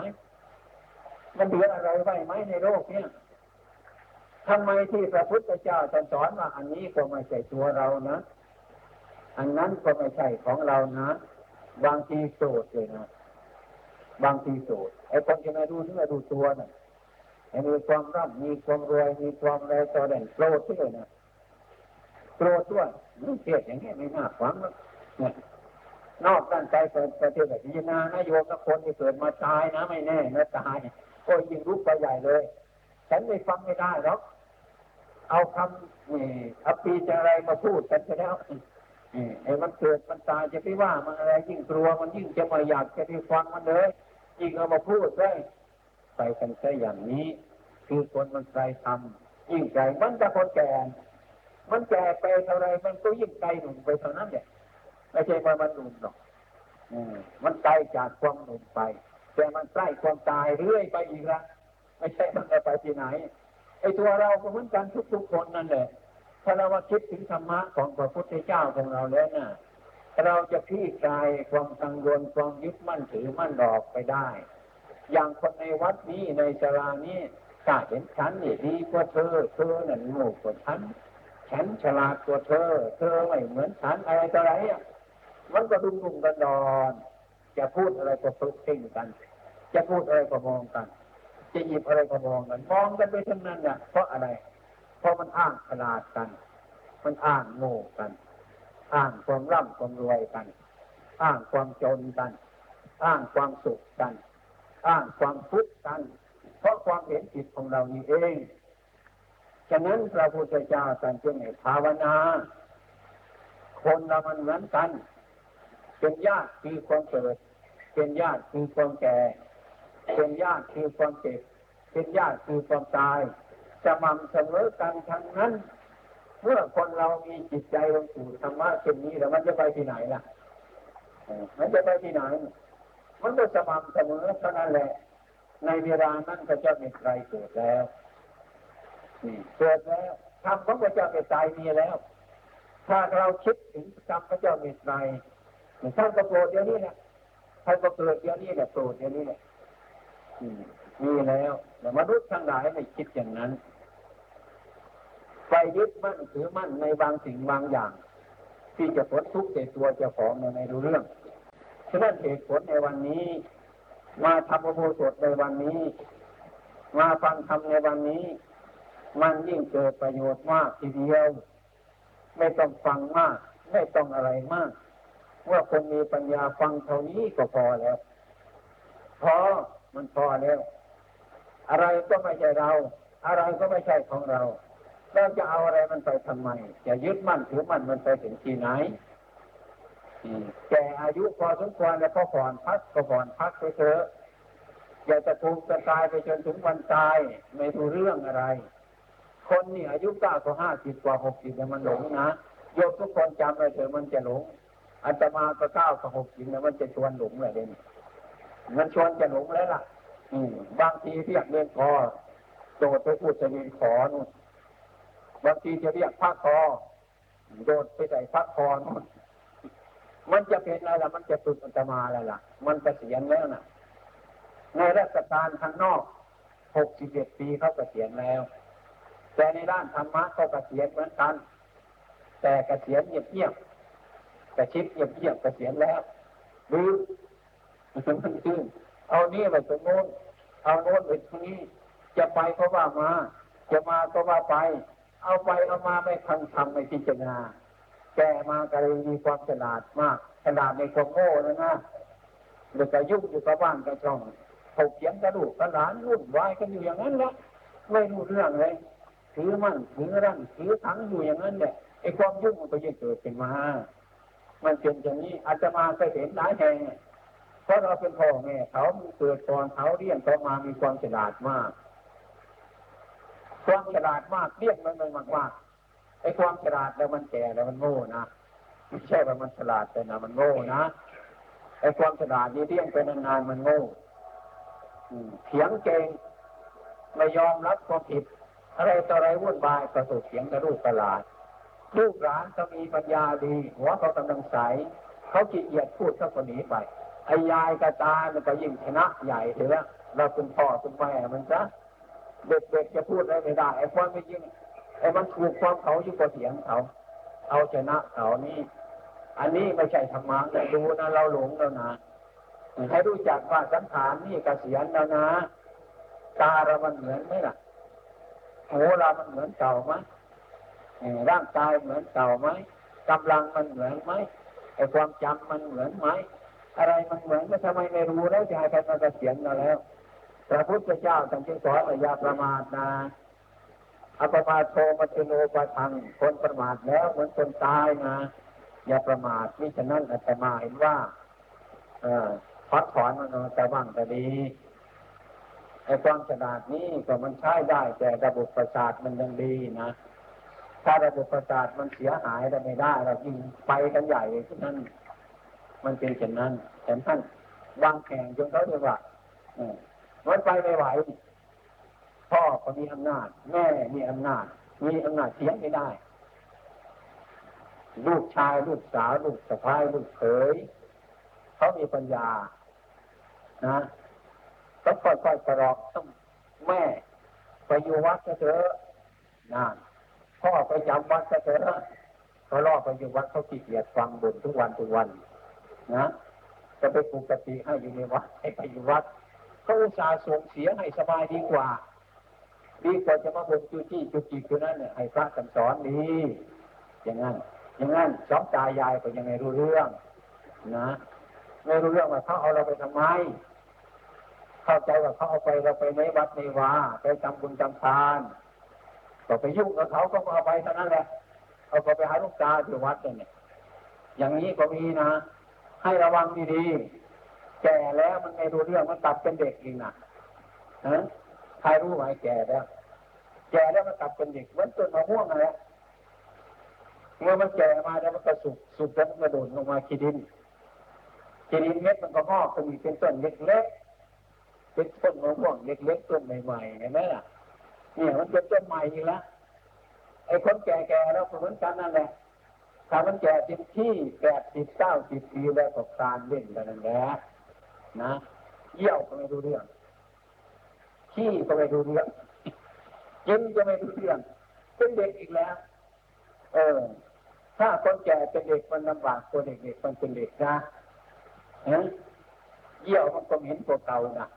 มันเหลืออะไรไว้ไหมในโลกเนี้ยทำไมที่พระพุทธเจ้าสอนว่าอันนี้ก็ไม่ใช่ตัวเรานะ อันนั้นก็ไม่ใช่ของเรานะ บางทีโสดเลยนะ บางทีโสดไอ้คนที่ไม่รู้เนื้อดูตัวนะ่ะ มีความร่ำมีความรวยมีความอะไรต่อเด่นโกรธด้วยนะโกรธด้วยนี่เทียดอย่างนี้ไม่น่าฟังนี่ยนอกด้านใจเปิดประเทศแบบนี้นะนายโยมกับคนที่เกิดมาตายนะไม่แน่นะตายก็ยิ่งรุกไปใหญ่เลย ฉันไม่ฟังไม่ได้หรอกเอาคำนี่อปีจะอะไรมาพูดกันไปแล้วไอ้มันเกิดมันตายจะไปว่ามันอะไรยิ่งกลัวมันยิ่งจะมาอยากจะไปฟังมันเลยยิ่งเอามาพูดเลย ไปกันแค่อย่างนี้ คือคนมันใจทำยิ่งใจมันจะคนแก่ มันแก่ไปเท่าไรมันก็ยิ่งไกลหนุ่มไปเท่านั้นเนี่ยไม่ใช่ว่ามันหนุ่มหรอกมันไกลจากความหนุ่มไป แต่มันใกล้ความตายเรื่อยไปอีกละไม่ใช่มันจะไปที่ไหนไอ้ตัวเราก็เหมือนกันทุกๆคนนั่นแหละถ้าเราว่าคิดถึงธรรมะของพระพุทธเจ้าของเราแล้วนะ่ะเราจะพี่กายความกังวลความยึดมั่นถือมั่นหลอกไปได้ อย่างคนในวัดนี้ในสรานี้ถ้าเห็นฉันนี่ดีกว่าเธอ เธอนั่นโง่กว่าฉัน ฉันฉลาดกว่าเธอ เธอไม่เหมือนฉันอะไรต่ออะไรอะมันก็ดุมดุมกันดอน จะพูดอะไรก็พึ่งเพ่งกัน จะพูดอะไรก็มองกัน จะหยิบอะไรก็มองกัน มองกันไปทั้งนั้นเนี่ยเพราะอะไร เพราะมันอ้างขนาดกัน มันอ้างโง่กัน อ้างความร่ำความรวยกัน อ้างความจนกัน อ้างความสุขกัน อ้างความทุกข์กัน เพราะความเห็นผิดของเรานี่เอง ฉะนั้นพระพุทธเจ้าตรัสจึงให้ภาวนา คนเรามันเหมือนกัน เป็นญาติคือความเกิด เป็นญาติคือความแก่ เป็นญาติคือความเจ็บ เป็นญาติคือความตายจะมั่นเสมอกันทั้งนั้นเมื่อคนเรามีจิตใจลงสู่ธรรมะเช่นนี้แล้วมันจะไปที่ไหนล่ะมันจะไปที่ไหน มันก็สม่ำเสมอเท่านั้นแหละ ในเวลานั้นพระเจ้ามีใครเกิดแล้วเกิดแล้วทำของพระเจ้าเป็นตายมีแล้ว ถ้าเราคิดถึงกรรมพระเจ้ามีใครท่านก็โปรดเดี๋ยวนี้แหละท่านก็เกิดเดี๋ยวนี้แหละโปรดเดี๋ยวนี้แหละมีแล้วแต่มนุษย์ทั้งหลายไม่คิดอย่างนั้น ไปยึดมั่นถือมั่นในบางสิ่งบางอย่าง ที่จะผลทุกข์แก่ตัวเจ้าของในรู้เรื่อง ฉะนั้นเหตุผลในวันนี้ มาทำอุโบสถในวันนี้ มาฟังธรรมในวันนี้ มันยิ่งเกิดประโยชน์มากทีเดียว ไม่ต้องฟังมาก ไม่ต้องอะไรมากว่าคนมีปัญญาฟังเท่านี้ก็พอแล้วพอมันพอแล้ว อะไรก็ไม่ใช่เรา อะไรก็ไม่ใช่ของเราเราจะเอาอะไรมันไปทำไมจะยึดมั่นถือมั่นมันไปถึงที่ไหน แก่อายุพอสมควรแล้วก็ผ่อนพักก็ผ่อนพักไปเถอะอย่าจะทุกข์จะตายไปจนถึงวันตายไม่รู้เรื่องอะไร คนนี่อายุเก้าก็ห้าสิบกว่าหกสิบเนี่ยมันหลงนะโยมทุกคนจำไว้เถอะมันจะหลงอาตมาก็เก้ากับหกสิบเนี่ยมันจะชวนหลงเลยเด่นมันชวนจะหลงแล้วล่ะ อืบางทีเรียกเรียนคอโดดไปพูดจะเรียนขอนู่นบางทีจะเรียกพระคอโดดไปใส่พระคอนู่น มันจะเป็นอะไรล่ะ มันจะตุดอัตมาอะไรล่ะ มันจะเสียนแล้วน่ะในราชการข้างนอกหกสิบเอ็ดปีเขาเกษียณแล้ว แต่ในด้านธรรมะก็เกษียณเหมือนกัน แต่เกษียณเงียบๆแต่ชิดเงียบๆเกษียณแล้วดื้อมันตื้นเอานี่ไปตรงโน้นเอาโน้นไปตรงนี้ จะไปก็ว่ามา จะมาก็ว่าไป เอาไปเอามาไม่ทันทำไม่พิจารณา แกมาก็เลยมีความฉลาดมากฉลาดในความโง่นะนะหรือก็ยุ่งอยู่กับบ้านกับช่องถกเถียงกระดูกกระหลานรุ่นวายกันอยู่อย่างนั้นแหละไม่รู้เรื่องเลยถือมั่นถือรั่นถือถังอยู่อย่างนั้นแหละไอ้ความยุ่งมันก็ยิ่งเกิดขึ้นมามันเป็นอย่างนี้อาจจะมาเคยเห็นหลายแห่งเพราะเราเป็นพ่อแม่เขาเกิดก่อนเขาเรียนเขามามีความฉลาดมาก ความฉลาดมากเรียกมันมันมากมาก ไอ้ความฉลาดแล้วมันแก่แล้วมันโง่นะไม่ใช่ว่ามันฉลาดแต่นะมันโง่นะไอ้ความฉลาดนี่เรียงไปนานๆมันโง่เถียงเก่งไม่ยอมรับความผิด อะไรต่ออะไรวุ่นวายก็สุเถียงกับลูกตลาดลูกหลานก็มีปัญญาดี หัวเขากำลังใสเขาขี้เกียจพูดเขาก็หนีไปไอ้ยายกับตามันก็ยิ่งชนะใหญ่เถอะเราเป็นพ่อเป็นแม่มันจะเด็กๆจะพูดอะไรไม่ได้ไอ้ความไม่จริง ไอ้มันถูกความเขาอยู่กับเสียงเขา เอาชนะเขานี่ อันนี้ไม่ใช่ธรรมะแต่ดูนะเราหลงแล้วนะให้รู้จักว่าสังขารนี่กเกษียณแล้วนะ ตาเรามันเหมือนไหมล่ะหูเรามันเหมือนเก่าไหมร่างกายเหมือนเก่าไหมกำลังมันเหมือนไหมไอ้ความจำมันเหมือนไหมอะไรมันเหมือนก็ทำไมไม่รู้แล้วจะให้ใครมาเกษียณเราแล้วพระพุทธเจ้าตั้งใจสอนอย่าประมาทนะ อปมาโทมัตโนปะทัง คนประมาทแล้วเหมือนคนตายนะ อย่าประมาทนี่ฉะนั้นอาตมาเห็นว่าเอพักถอนมันจะบ้างแต่ดีไอ้ความฉลาดนี้ก็มันใช้ได้แต่ระบบประสาทมันยังดีนะ ถ้าระบบประสาทมันเสียหายได้ไม่ได้เรายิ่งไปกันใหญ่ฉะนั้น มันเป็นเช่นนั้นแต่ท่านวางแข่งจนเขาเรียกว่ามันไปไม่ไหว พ่อก็มีอำนาจ แม่มีอำนาจ มีอำนาจเสียไม่ได้ ลูกชายลูกสาวลูกสะพ้ายลูกเขยเขามีปัญญา นะต้องค่อยๆประลอกต้องแม่ไปอยู่วัดก็เถอะนะพ่อไปจำวัดก็เถอะเขาล่อไปอยู่วัดเขาขี้เกียจฟังบุญทุกวันทุกวัน นะจะไปปลุกติให้อยู่ในวัดให้ไปอยู่วัดเขาอุตส่าห์ส่งเสียให้สบายดีกว่า ดีกว่าจะมาบ่นจุจี้จุจิคือนั้นเนี่ยให้พระกันสอนดีอย่างนั้น อย่างนั้นสองตายายก็ยังไม่รู้เรื่อง นะไม่รู้เรื่องว่าเขาเอาเราไปทำไม เข้าใจว่าเขาเอาไปเราไปในวัดในวาไปทำบุญจำทานก็ไปยุ่งกับเขาก็เอาไปเท่านั้นแหละเอาไปหาลูกตาที่วัดเนี่ยอย่างนี้ก็มีนะ ให้ระวังดีๆแก่แล้วมันไม่รู้เรื่องมันตัดเป็นเด็กอีกนะฮะใครรู้ไหมแก่แล้ว แก่แล้วมันตัดเป็นเด็กเหมือนต้นมะม่วงอะเมื่อมันแก่มาแล้วมันก็สุกสุกแล้วมันกระโดดลงมาขี้ดินขี้ดินเม็ดมันก็งอกขึ้นเป็นต้นเล็กๆเป็นต้นมะม่วงเล็กๆต้นใหม่ๆเห็นไหมล่ะเนี่ยมันเป็นต้นใหม่อีกแล้วไอ้คนแก่ๆแล้วเหมือนกันนั่นแหละถ้ามันแก่เต็มที่แปดสิบเก้าสิบปีแล้วก็การเล่นกันนั่นแหละนะเยี่ยวก็ไม่รู้เรื่องขี้ก็ไม่รู้เรื่อง กินก็ไม่รู้เรื่องเป็นเด็กอีกแล้ว เออ ถ้าคนแก่เป็นเด็กมันลำบากคนเด็กๆมันเป็นเด็กนะเยี่ยวมันก็เห็นกว่าเก่านะ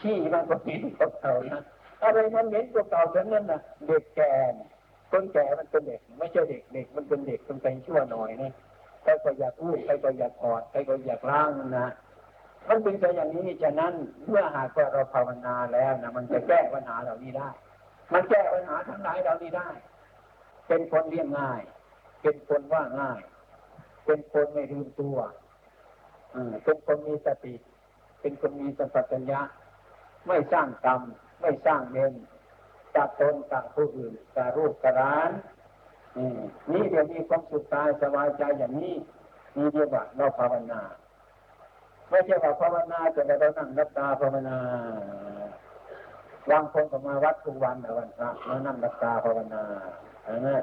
ขี้มันก็เห็นกว่าเก่านะอะไรมันเห็นกว่าเก่าทั้งนั้นนะเด็กแก่คนแก่มันเป็นเด็ก ไม่ใช่เด็กเด็กมันเป็นเด็กมันเป็นชั่วหน่อยนะใครก็อยากอู้ใครก็อยากกอดใครก็อยากล้างนะมันเป็นไปอย่างนี้ฉะนั้นเมื่อหากว่าเราภาวนาแล้วนะมันจะแก้ปัญหาเหล่านี้ได้ มันแก้ปัญหาทั้งหลายเหล่านี้ได้ เป็นคนเลี้ยงง่าย เป็นคนว่าง่าย เป็นคนไม่ลืมตัวเป็นคนมีสติ เป็นคนมีสัมปชัญญะ ไม่สร้างกรรม ไม่สร้างเงินตัดตนตัดผู้อื่นตัดรูปกระรานนี่เดี๋ยวมีความสุขกายสบายใจอย่างนี้นี่เรียกว่าเราภาวนา ไม่ใช่ว่าภาวนาจนเรานั่งรับตาภาวนา บางคนก็มาวัดทุกวันแต่วันพระมานั่งรับตาภาวนาอันนั้น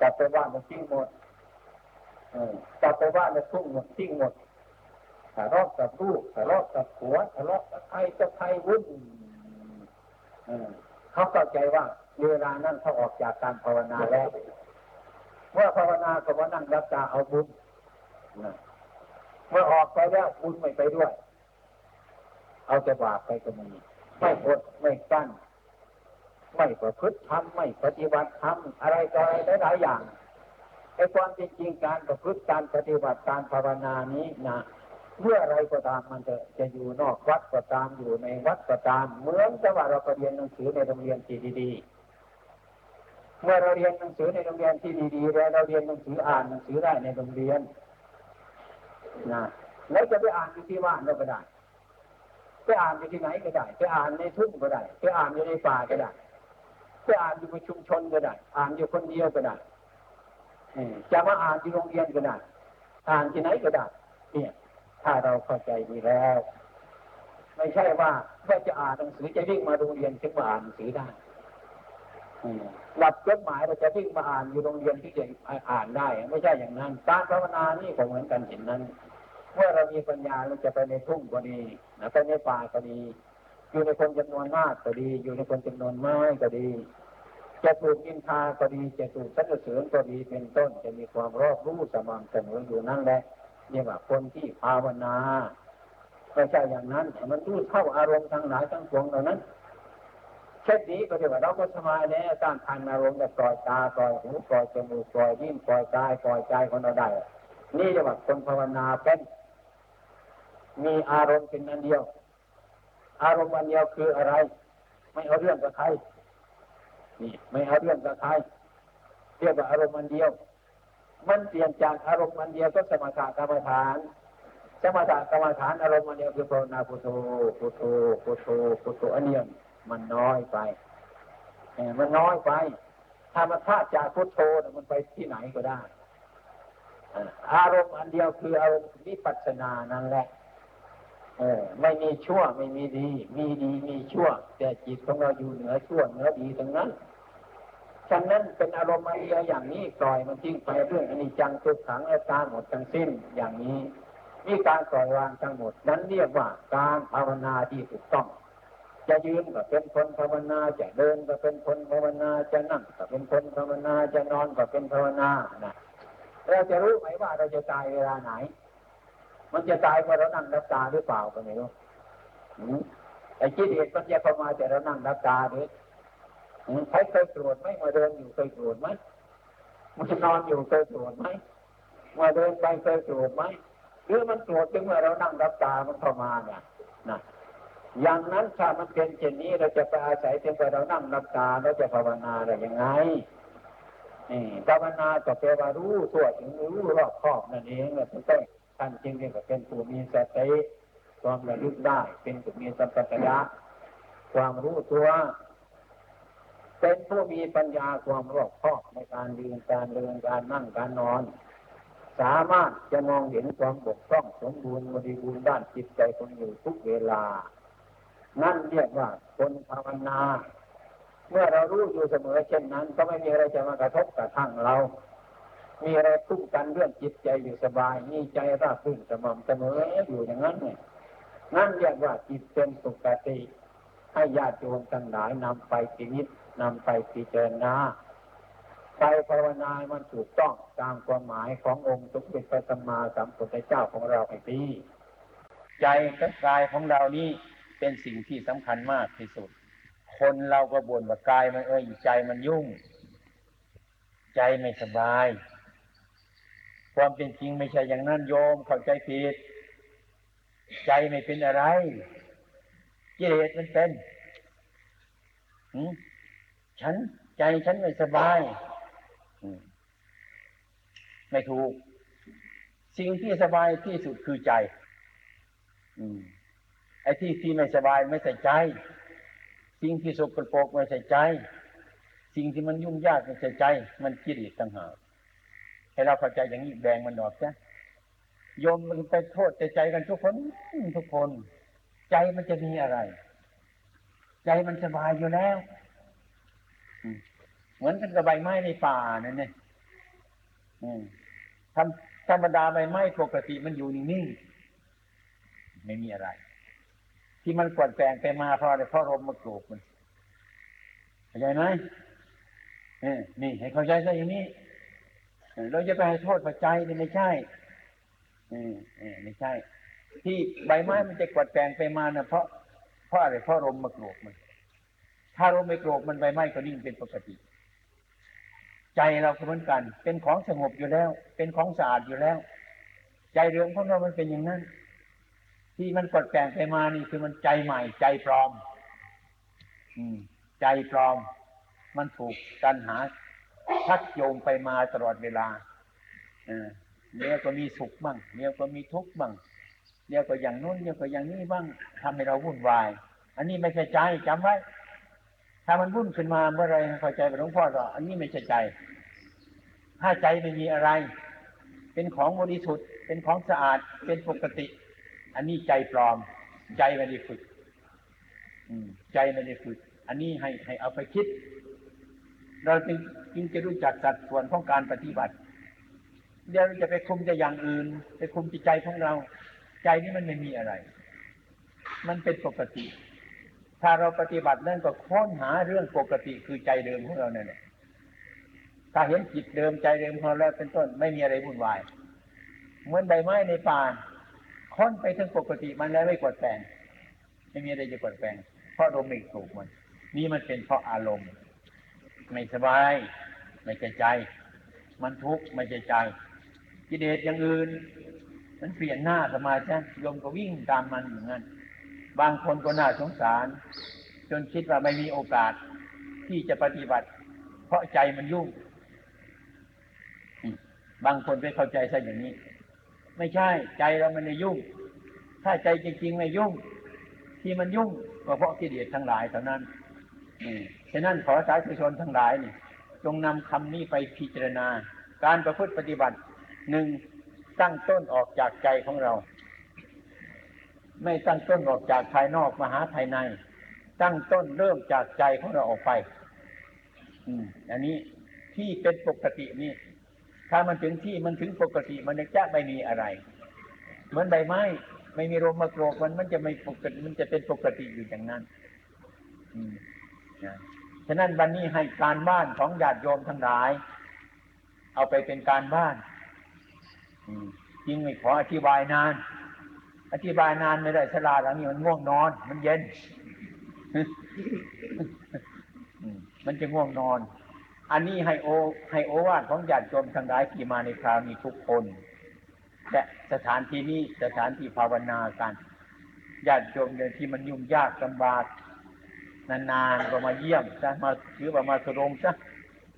จับไปบ้ามันทิ้งหมดกลับไปบ้ามันทุ่งหมดทิ้งหมดทะเลาะกับลูกทะเลาะกับผัวทะเลาะกับใครกับใครวุ่นเขาเข้าใจว่าเวลานั้นเขาออกจากการภาวนาแล้วเมื่อภาวนาก็ว่านั่งรับตาเอาบุญเมื่อออกไปแล้วบุญไม่ไปด้วย เอาจะบาปไปก็มีไม่อดไม่กั้นไม่ประพฤติทำไม่ปฏิบัติทำอะไรต่ออะไรหลายอย่างไอ้ความจริงการประพฤติการปฏิบัติการภาวนานี้นะเมื่อไรก็ตามมันจะจะอยู่นอกวัดก็ตามอยู่ในวัดก็ตามเหมือนกับว่าเราไปเรียนหนังสือในโรงเรียนที่ดีๆเมื่อเราเรียนหนังสือในโรงเรียนที่ดีๆแล้วเราเรียนหนังสืออ่านหนังสือได้ในโรงเรียนนะแล้วจะไปอ่านที่บ้านเราก็ได้ ไปอ่านอยู่ที่ไหนก็ได้ ไปอ่านในทุ่งก็ได้ ไปอ่านอยู่ในป่าก็ได้ ไปอ่านอยู่ในชุมชนก็ได้ อ่านอยู่คนเดียวก็ได้จะมาอ่านที่โรงเรียนก็ได้ อ่านที่ไหนก็ได้ เนี่ย ถ้าเราเข้าใจดีแล้ว ไม่ใช่ว่าเมื่อจะอ่านหนังสือจะวิ่งมาโรงเรียนถึงมาอ่านหนังสือได้หลับจดหมายเราจะวิ่งมาอ่านอยู่โรงเรียนที่จะอ่านได้ ไม่ใช่อย่างนั้น การภาวนานี่ก็เหมือนกันเห็นนั้น เมื่อเรามีปัญญาเราจะไปในทุ่งก็ดี ไปในป่าก็ดี อยู่ในคนจำนวนมากก็ดี อยู่ในคนจำนวนน้อยก็ดี จะถูกยินทาก็ดี จะถูกสรรเสริญก็ดีเป็นต้น จะมีความรอบรู้สม่ำเสมออยู่นั่นแหละเรียกว่าคนที่ภาวนาไม่ใช่อย่างนั้นมันรู้เท่าอารมณ์ทั้งหลายทั้งปวงเหล่านั้นเช่นนี้ก็เรียกว่าเราก็สบายแล้วต้านทานอารมณ์แบบปล่อยตาปล่อยหูปล่อยจมูกปล่อยยิ้มปล่อยกายปล่อยใจคนเราได้นี่เรียกว่าคนภาวนาเป็น มีอารมณ์เป็นอันเดียว อารมณ์อันเดียวคืออะไร ไม่เอาเรื่องกับใครนี่ไม่เอาเรื่องกับใครเรียกว่าอารมณ์อันเดียว มันเปลี่ยนจากอารมณ์มันเดียวก็สมถะกรรมฐานสมถะกรรมฐานอารมณ์มันเดียวคือภาวนาพุทโธพุทโธพุทโธพุทโธอันเดียวมันน้อยไปมันน้อยไป ถ้ามันพลาดจากพุทโธมันไปที่ไหนก็ได้ อารมณ์อันเดียวคืออารมณ์วิปัสสนานั่นแหละ ออไม่มีชั่วไม่มีดี มีดีมีชั่ว แต่จิตของเราอยู่เหนือชั่วเหนือดีทั้งนั้นฉะนั้นเป็นอารมณ์มาเดียอย่างนี้ปล่อยมันทิ้งไปเรื่องอนิจจังทุกขังและตาหมดทั้งสิ้นอย่างนี้มีการปล่อยวางทั้งหมด นั้นเรียกว่าการภาวนาที่ถูกต้อง จะยืนก็เป็นคนภาวนาจะเดินก็เป็นคนภาวนาจะนั่งก็เป็นคนภาวนาจะนอนก็เป็นภาวนานะเราจะรู้ไหมว่าเราจะตายเวลาไหน มันจะตายเมื่อเรานั่งรับตาหรือเปล่าก็ไม่รู้ไอ้กิเลสมันจะเข้ามาแต่เรานั่งรับตาหรือใครเคยตรวจไหมมาเดินอยู่เคยตรวจไหมมันนอนอยู่เคยตรวจไหมมาเดินไปเคยตรวจไหมหรือมันตรวจจึงเมื่อเรานั่งรับตามันเข้ามาเนี่ยนะอย่างนั้นถ้ามันเป็นเช่นนี้เราจะไปอาศัยเพียงแต่เรานั่งรับตาเราจะภาวนาอะได้ยังไงนี่ภาวนาจะแปลว่ารู้ตัวถึงรู้รอบครอบนั่นเองแหละทุกท่าน ท่านจริงๆก็เป็นผู้มีสติความระลึกได้ เป็นผู้มีสัมปชัญญะความรู้ตัว เป็นผู้มีปัญญาความรอบคอบในการยืนการเดินการนั่งการนอน สามารถจะมองเห็นความบกพร่องสมบูรณ์บริบูรณ์ด้านจิตใจคนอยู่ทุกเวลา นั่นเรียกว่าคนภาวนา เมื่อเรารู้อยู่เสมอเช่นนั้น ก็ไม่มีอะไรจะมากระทบกระทั่งเรา มีอะไรคุ้มกันเรื่องจิตใจอยู่สบาย มีใจราบรื่นสม่ำเสมออยู่อย่างนั้นเนี่ยนั่นเรียกว่าจิตเป็นสุขติให้ญาติโยมทั้งหลายนำไปชีวิตนำไปพิจารณาไปภาวนามันถูกต้องตามความหมายขององค์สมเด็จพระสัมมาสัมพุทธเจ้าของเราให้ดีใจกับกายของเรานี่เป็นสิ่งที่สำคัญมากที่สุด คนเราก็บ่นว่ากายมันเอ้ยใจมันยุ่ง ใจไม่สบาย ความเป็นจริงไม่ใช่อย่างนั้นโยมเข้าใจผิด ใจไม่เป็นอะไรกิเลสมันเป็นฉันใจฉันไม่สบายไม่ถูก สิ่งที่สบายที่สุดคือใจอไอ้ที่ที่ไม่สบายไม่ใส่ใจ สิ่งที่สกปรกไม่ใส่ใจ สิ่งที่มันยุ่งยากไม่ใส่ใจ มันกิเลสต่างหาก ให้เราเข้าใจอย่างนี้แบ่งมันออกจ้ะโยมมันไปโทษแต่ใจกันทุกคนทุกคน ใจมันจะมีอะไร ใจมันสบายอยู่แล้วเหมือนกันกับใบไม้ในป่านั่นเนี่ยอืมธรรมดาใบไม้ปกติมันอยู่นิ่งๆไม่มีอะไร ที่มันกวดแปลงไปมาเพราะอะไรเพราะลมมาโกรกมันเข้าใจไหมเออนี่ให้เข้าใจซะอย่างนี้ เราจะไปให้โทษปัจจัยนี่ไม่ใช่ออเออไม่ใช่ ที่ใบไม้มันจะกวดแปลงไปมานะเพราะเพราะอะไรเพราะลมมาโกรกมัน ถ้าลมไม่โกรกมันใบไม้ก็นิ่งเป็นปกติ ใจเราเหมือนกัน เป็นของสงบอยู่แล้ว เป็นของสะอาดอยู่แล้ว ใจเรื่องของเรามันเป็นอย่างนั้นที่มันกดแปลงไปมานี่คือมันใจใหม่ ใจปลอม อืม ใจปลอม มันถูกตัณหา ชักโยงไปมาตลอดเวลาเออเดี๋ยวก็มีสุขบ้างเดี๋ยวก็มีทุกข์บ้างเดี๋ยวก็อย่างนู้นเดี๋ยวก็อย่างนี้บ้างทำให้เราวุ่นวาย อันนี้ไม่ใช่ใจจำไว้ ถ้ามันวุ่นขึ้นมาเมื่อไรเข้าใจไปหลวงพ่อก็อันนี้ไม่ใช่ใจ ถ้าใจไม่มีอะไร เป็นของบริสุทธิ์ เป็นของสะอาด เป็นปกติ อันนี้ใจปลอม ใจไม่ได้ฝึกอืมใจไม่ได้ฝึก อันนี้ให้ให้เอาไปคิด เราจึงจึงจะรู้จักสัดส่วนของการปฏิบัติเดี๋ยวเราจะไปคุมจะอย่างอื่น ไปคุมจิตใจของเรา ใจนี้มันไม่มีอะไร มันเป็นปกติ ถ้าเราปฏิบัตินั่นก็ค้นหาเรื่องปกติคือใจเดิมของเราเนี่ยถ้าเห็นจิตเดิมใจเดิมของเราแล้วเป็นต้นไม่มีอะไรวุ่นวายเหมือนใบไม้ในป่าค้นไปถึงปกติมันแล้วไม่กดแปลงไม่มีอะไรจะกดแปลงเพราะลมไม่ถูกมัน นี่มันเป็นเพราะอารมณ์ ไม่สบาย ไม่ใจใจ มันทุกข์ไม่ใจใจ กิเลสอย่างอื่น มันเปลี่ยนหน้าสมาธิโยมก็วิ่งตามมันอย่างนั้น บางคนก็น่าสงสาร จนคิดว่าไม่มีโอกาสที่จะปฏิบัติ เพราะใจมันยุ่ง บางคนไปเข้าใจซะอย่างนี้ ไม่ใช่ใจเรามันไม่ยุ่ง ถ้าใจจริงๆไม่ยุ่ง ที่มันยุ่งก็เพราะกิเลสทั้งหลายเท่านั้น ฉะนั้นขอสาธุชนทั้งหลายนี่จงนำคำนี้ไปพิจารณา การประพฤติปฏิบัติหนึ่งตั้งต้นออกจากใจของเรา ไม่ตั้งต้นออกจากภายนอกมาหาภายใน ตั้งต้นเริ่มจากใจของเราออกไป อืม อันนี้ที่เป็นปกตินี่ ถ้ามันถึงที่มันถึงปกติ มันจะไม่มีอะไร เหมือนใบไม้ ไม่มีลมมาโกรกมันมันจะไม่ปกติมันจะเป็นปกติอยู่อย่างนั้น อืมนะ ฉะนั้นวันนี้ให้การบ้านของญาติโยมทั้งหลาย เอาไปเป็นการบ้านจริงไม่ขออธิบายนาน อธิบายนานไม่ได้ฉลาดหลังนี้มันง่วงนอน มันเย็น มันจะง่วงนอน อันนี้ให้โอ ให้โอวาทของญาติโยมทั้งหลายที่มาในคราวนี้ทุกคนและสถานที่นี้สถานที่ภาวนากันญาติโยมเนี่ยที่มันยุ่งยากลำบาก นานๆก็มาเยี่ยมซะมาถือว่ามาสรงซะ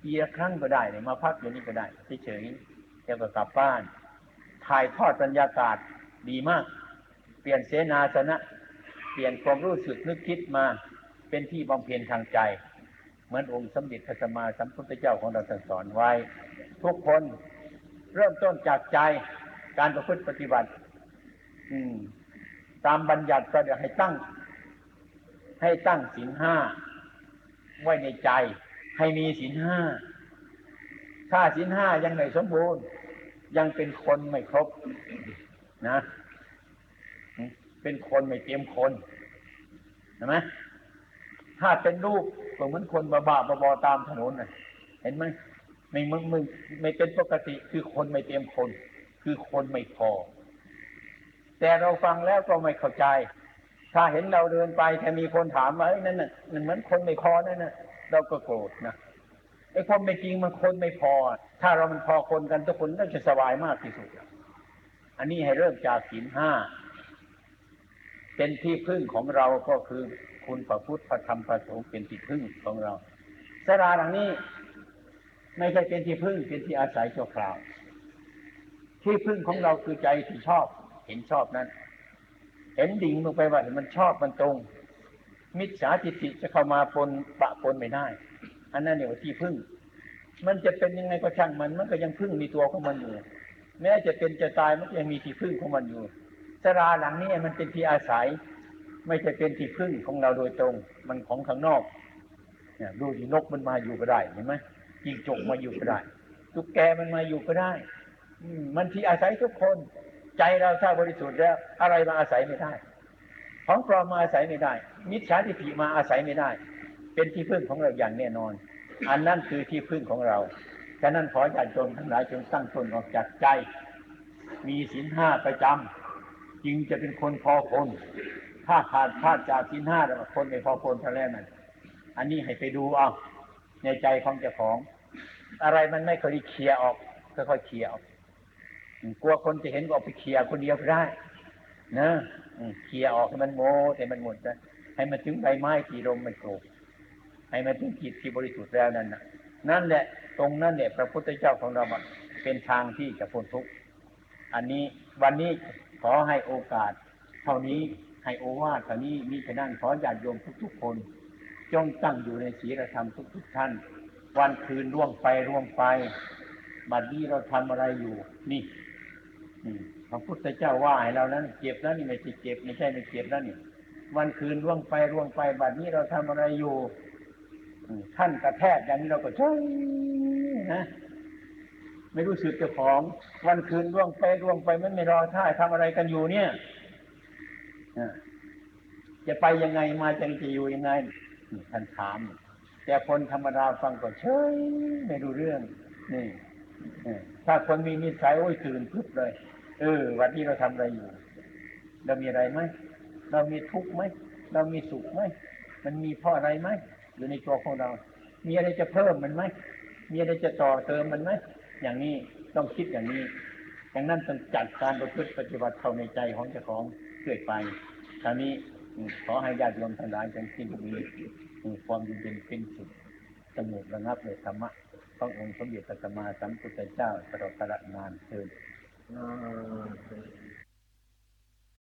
ปีละครั้งก็ได้เนี่ยมาพักอยู่นี่ก็ได้เฉยๆแล้วก็กลับบ้าน ถ่ายทอดบรรยากาศดีมาก เปลี่ยนเสนาสนะ เปลี่ยนความรู้สึกนึกคิดมาเป็นที่บำเพ็ญทางใจ เหมือนองค์สมเด็จพระสัมมาสัมพุทธเจ้าของเราสอนไว้ ทุกคนเริ่มต้นจากใจการประพฤติปฏิบัติ อืม ตามบัญญัติก็เดี๋ยวให้ตั้ง ให้ตั้งศีลห้าไว้ในใจ ให้มีศีลห้าถ้าศีลห้ายังไม่สมบูรณ์ ยังเป็นคนไม่ครบนะ เป็นคนไม่เตรียมคนเห็นไหมถ้าเป็นลูกก็เหมือนคนบ้าบ้าบอตามถนนนะเห็นไหมไม่มึงมึงไม่เป็นปกติคือคนไม่เตรียมคน คือคนไม่พอ แต่เราฟังแล้วก็ไม่เข้าใจ ถ้าเห็นเราเดินไปถ้ามีคนถามมาเอ้นั่นน่ะมันเหมือนคนไม่พอนั่นน่ะ เราก็โกรธนะไอ้ความไม่จริงมันคนไม่พอ ถ้าเรามันพอคนกันทุกคนน่าจะสบายมากที่สุด อันนี้ให้เริ่มจากศีลห้าเป็นที่พึ่งของเราก็คือคุณพระพุทธพระธรรมพระสงฆ์เป็นที่พึ่งของเราสราหลังนี้ ไม่ใช่เป็นที่พึ่งเป็นที่อาศัยชั่วคราว ที่พึ่งของเราคือใจที่ชอบ เห็นชอบนั้น เห็นดิ่งลงไปว่ามันชอบมันตรง มิจฉาทิฏฐิจะเข้ามาปนปะปนไม่ได้ อันนั้นเนี่ยว่าที่พึ่ง มันจะเป็นยังไงก็ช่างมัน มันก็ยังพึ่งมีตัวของมันอยู่ แม้จะเป็นจะตายมันยังมีที่พึ่งของมันอยู่สราหลังนี้มันเป็นที่อาศัย ไม่ใช่เป็นที่พึ่งของเราโดยตรง มันของข้างนอกเนี่ยดูที่นกมันมาอยู่ก็ได้เห็นไหมยิงจกมาอยู่ก็ได้ ตุ๊กแกมันมาอยู่ก็ได้ มันที่อาศัยทุกคน ใจเราถ้าบริสุทธิ์แล้วอะไรมาอาศัยไม่ได้ ของปลอมมาอาศัยไม่ได้ มิจฉาทิฏฐิมาอาศัยไม่ได้ เป็นที่พึ่งของเราอย่างแน่นอน อันนั้นคือที่พึ่งของเราฉะนั้นขอญาติโยมทั้งหลายจงตั้งตนออกจากใจ มีศีลห้าประจำจึงจะเป็นคนพอคน ถ้าขาดพลาดจากศีลห้าแล้วคนไม่พอคนเท่านั้นนั่นอันนี้ให้ไปดูเอาในใจของเจ้าของ อะไรมันไม่เคยเคลียร์ออกค่อยๆเคลียร์ออก กลัวคนจะเห็นก็ออกไปเคลียร์คนเดียวได้นะเคลียร์ออกให้มันโมแต่มันหมดนะให้มันถึงใบไม้ที่ลมมันโกรกให้มันถึงจิตที่บริสุทธิ์แล้วนั่นนะนั่นแหละตรงนั้นเนี่ยพระพุทธเจ้าของเราเป็นทางที่จะพ้นทุกข์อันนี้วันนี้ขอให้โอกาส เท่านี้ให้โอวาทเท่านี้มีฉะนั้นขอญาติโยมทุกๆคน จงตั้งอยู่ในศีลธรรมทุกๆท่าน วันคืนล่วงไปล่วงไปบัดนี้เราทำอะไรอยู่นี่ พระพุทธเจ้าว่าให้เรานั้นเจ็บแล้วนี่ไม่ใช่เจ็บไม่ใช่ไม่เจ็บแล้วนี่วันคืนล่วงไปล่วงไปบัดนี้เราทำอะไรอยู่ท่านกระแทกอย่างนี้เราก็ใช่นะไม่รู้สึกเจ้าของ วันคืนล่วงไปล่วงไปมันไม่รอท่าทำอะไรกันอยู่เนี่ยจะไปยังไงมาจังจะอยู่ยังไงท่านถาม แต่คนธรรมดาฟังก็เฉยไม่รู้เรื่องนี่ถ้าคนมีนิสัยโอ้ยตื่นพึบเลย เออ วันนี้เราทำอะไรอยู่ เรามีอะไรไหมเรามีทุกข์ไหมเรามีสุขไหมมันมีเพราะอะไรไหมอยู่ในตัวของเรา มีอะไรจะเพิ่มมันไหมมีอะไรจะต่อเติมมันไหมอย่างนี้ต้องคิดอย่างนี้อย่างนั้นต้องจัดการประพฤติปฏิบัติเข้าในใจของเจ้าของเรื่อยไปคราวนี้ขอให้ญาติโยมทั้งหลายจงคิดมีความยินดีเป็นสุขสงบระงับในธรรมะขององค์สมเด็จพระสัมมาสัมพุทธเจ้าตลอดกาลนานเทิน Ah, okay.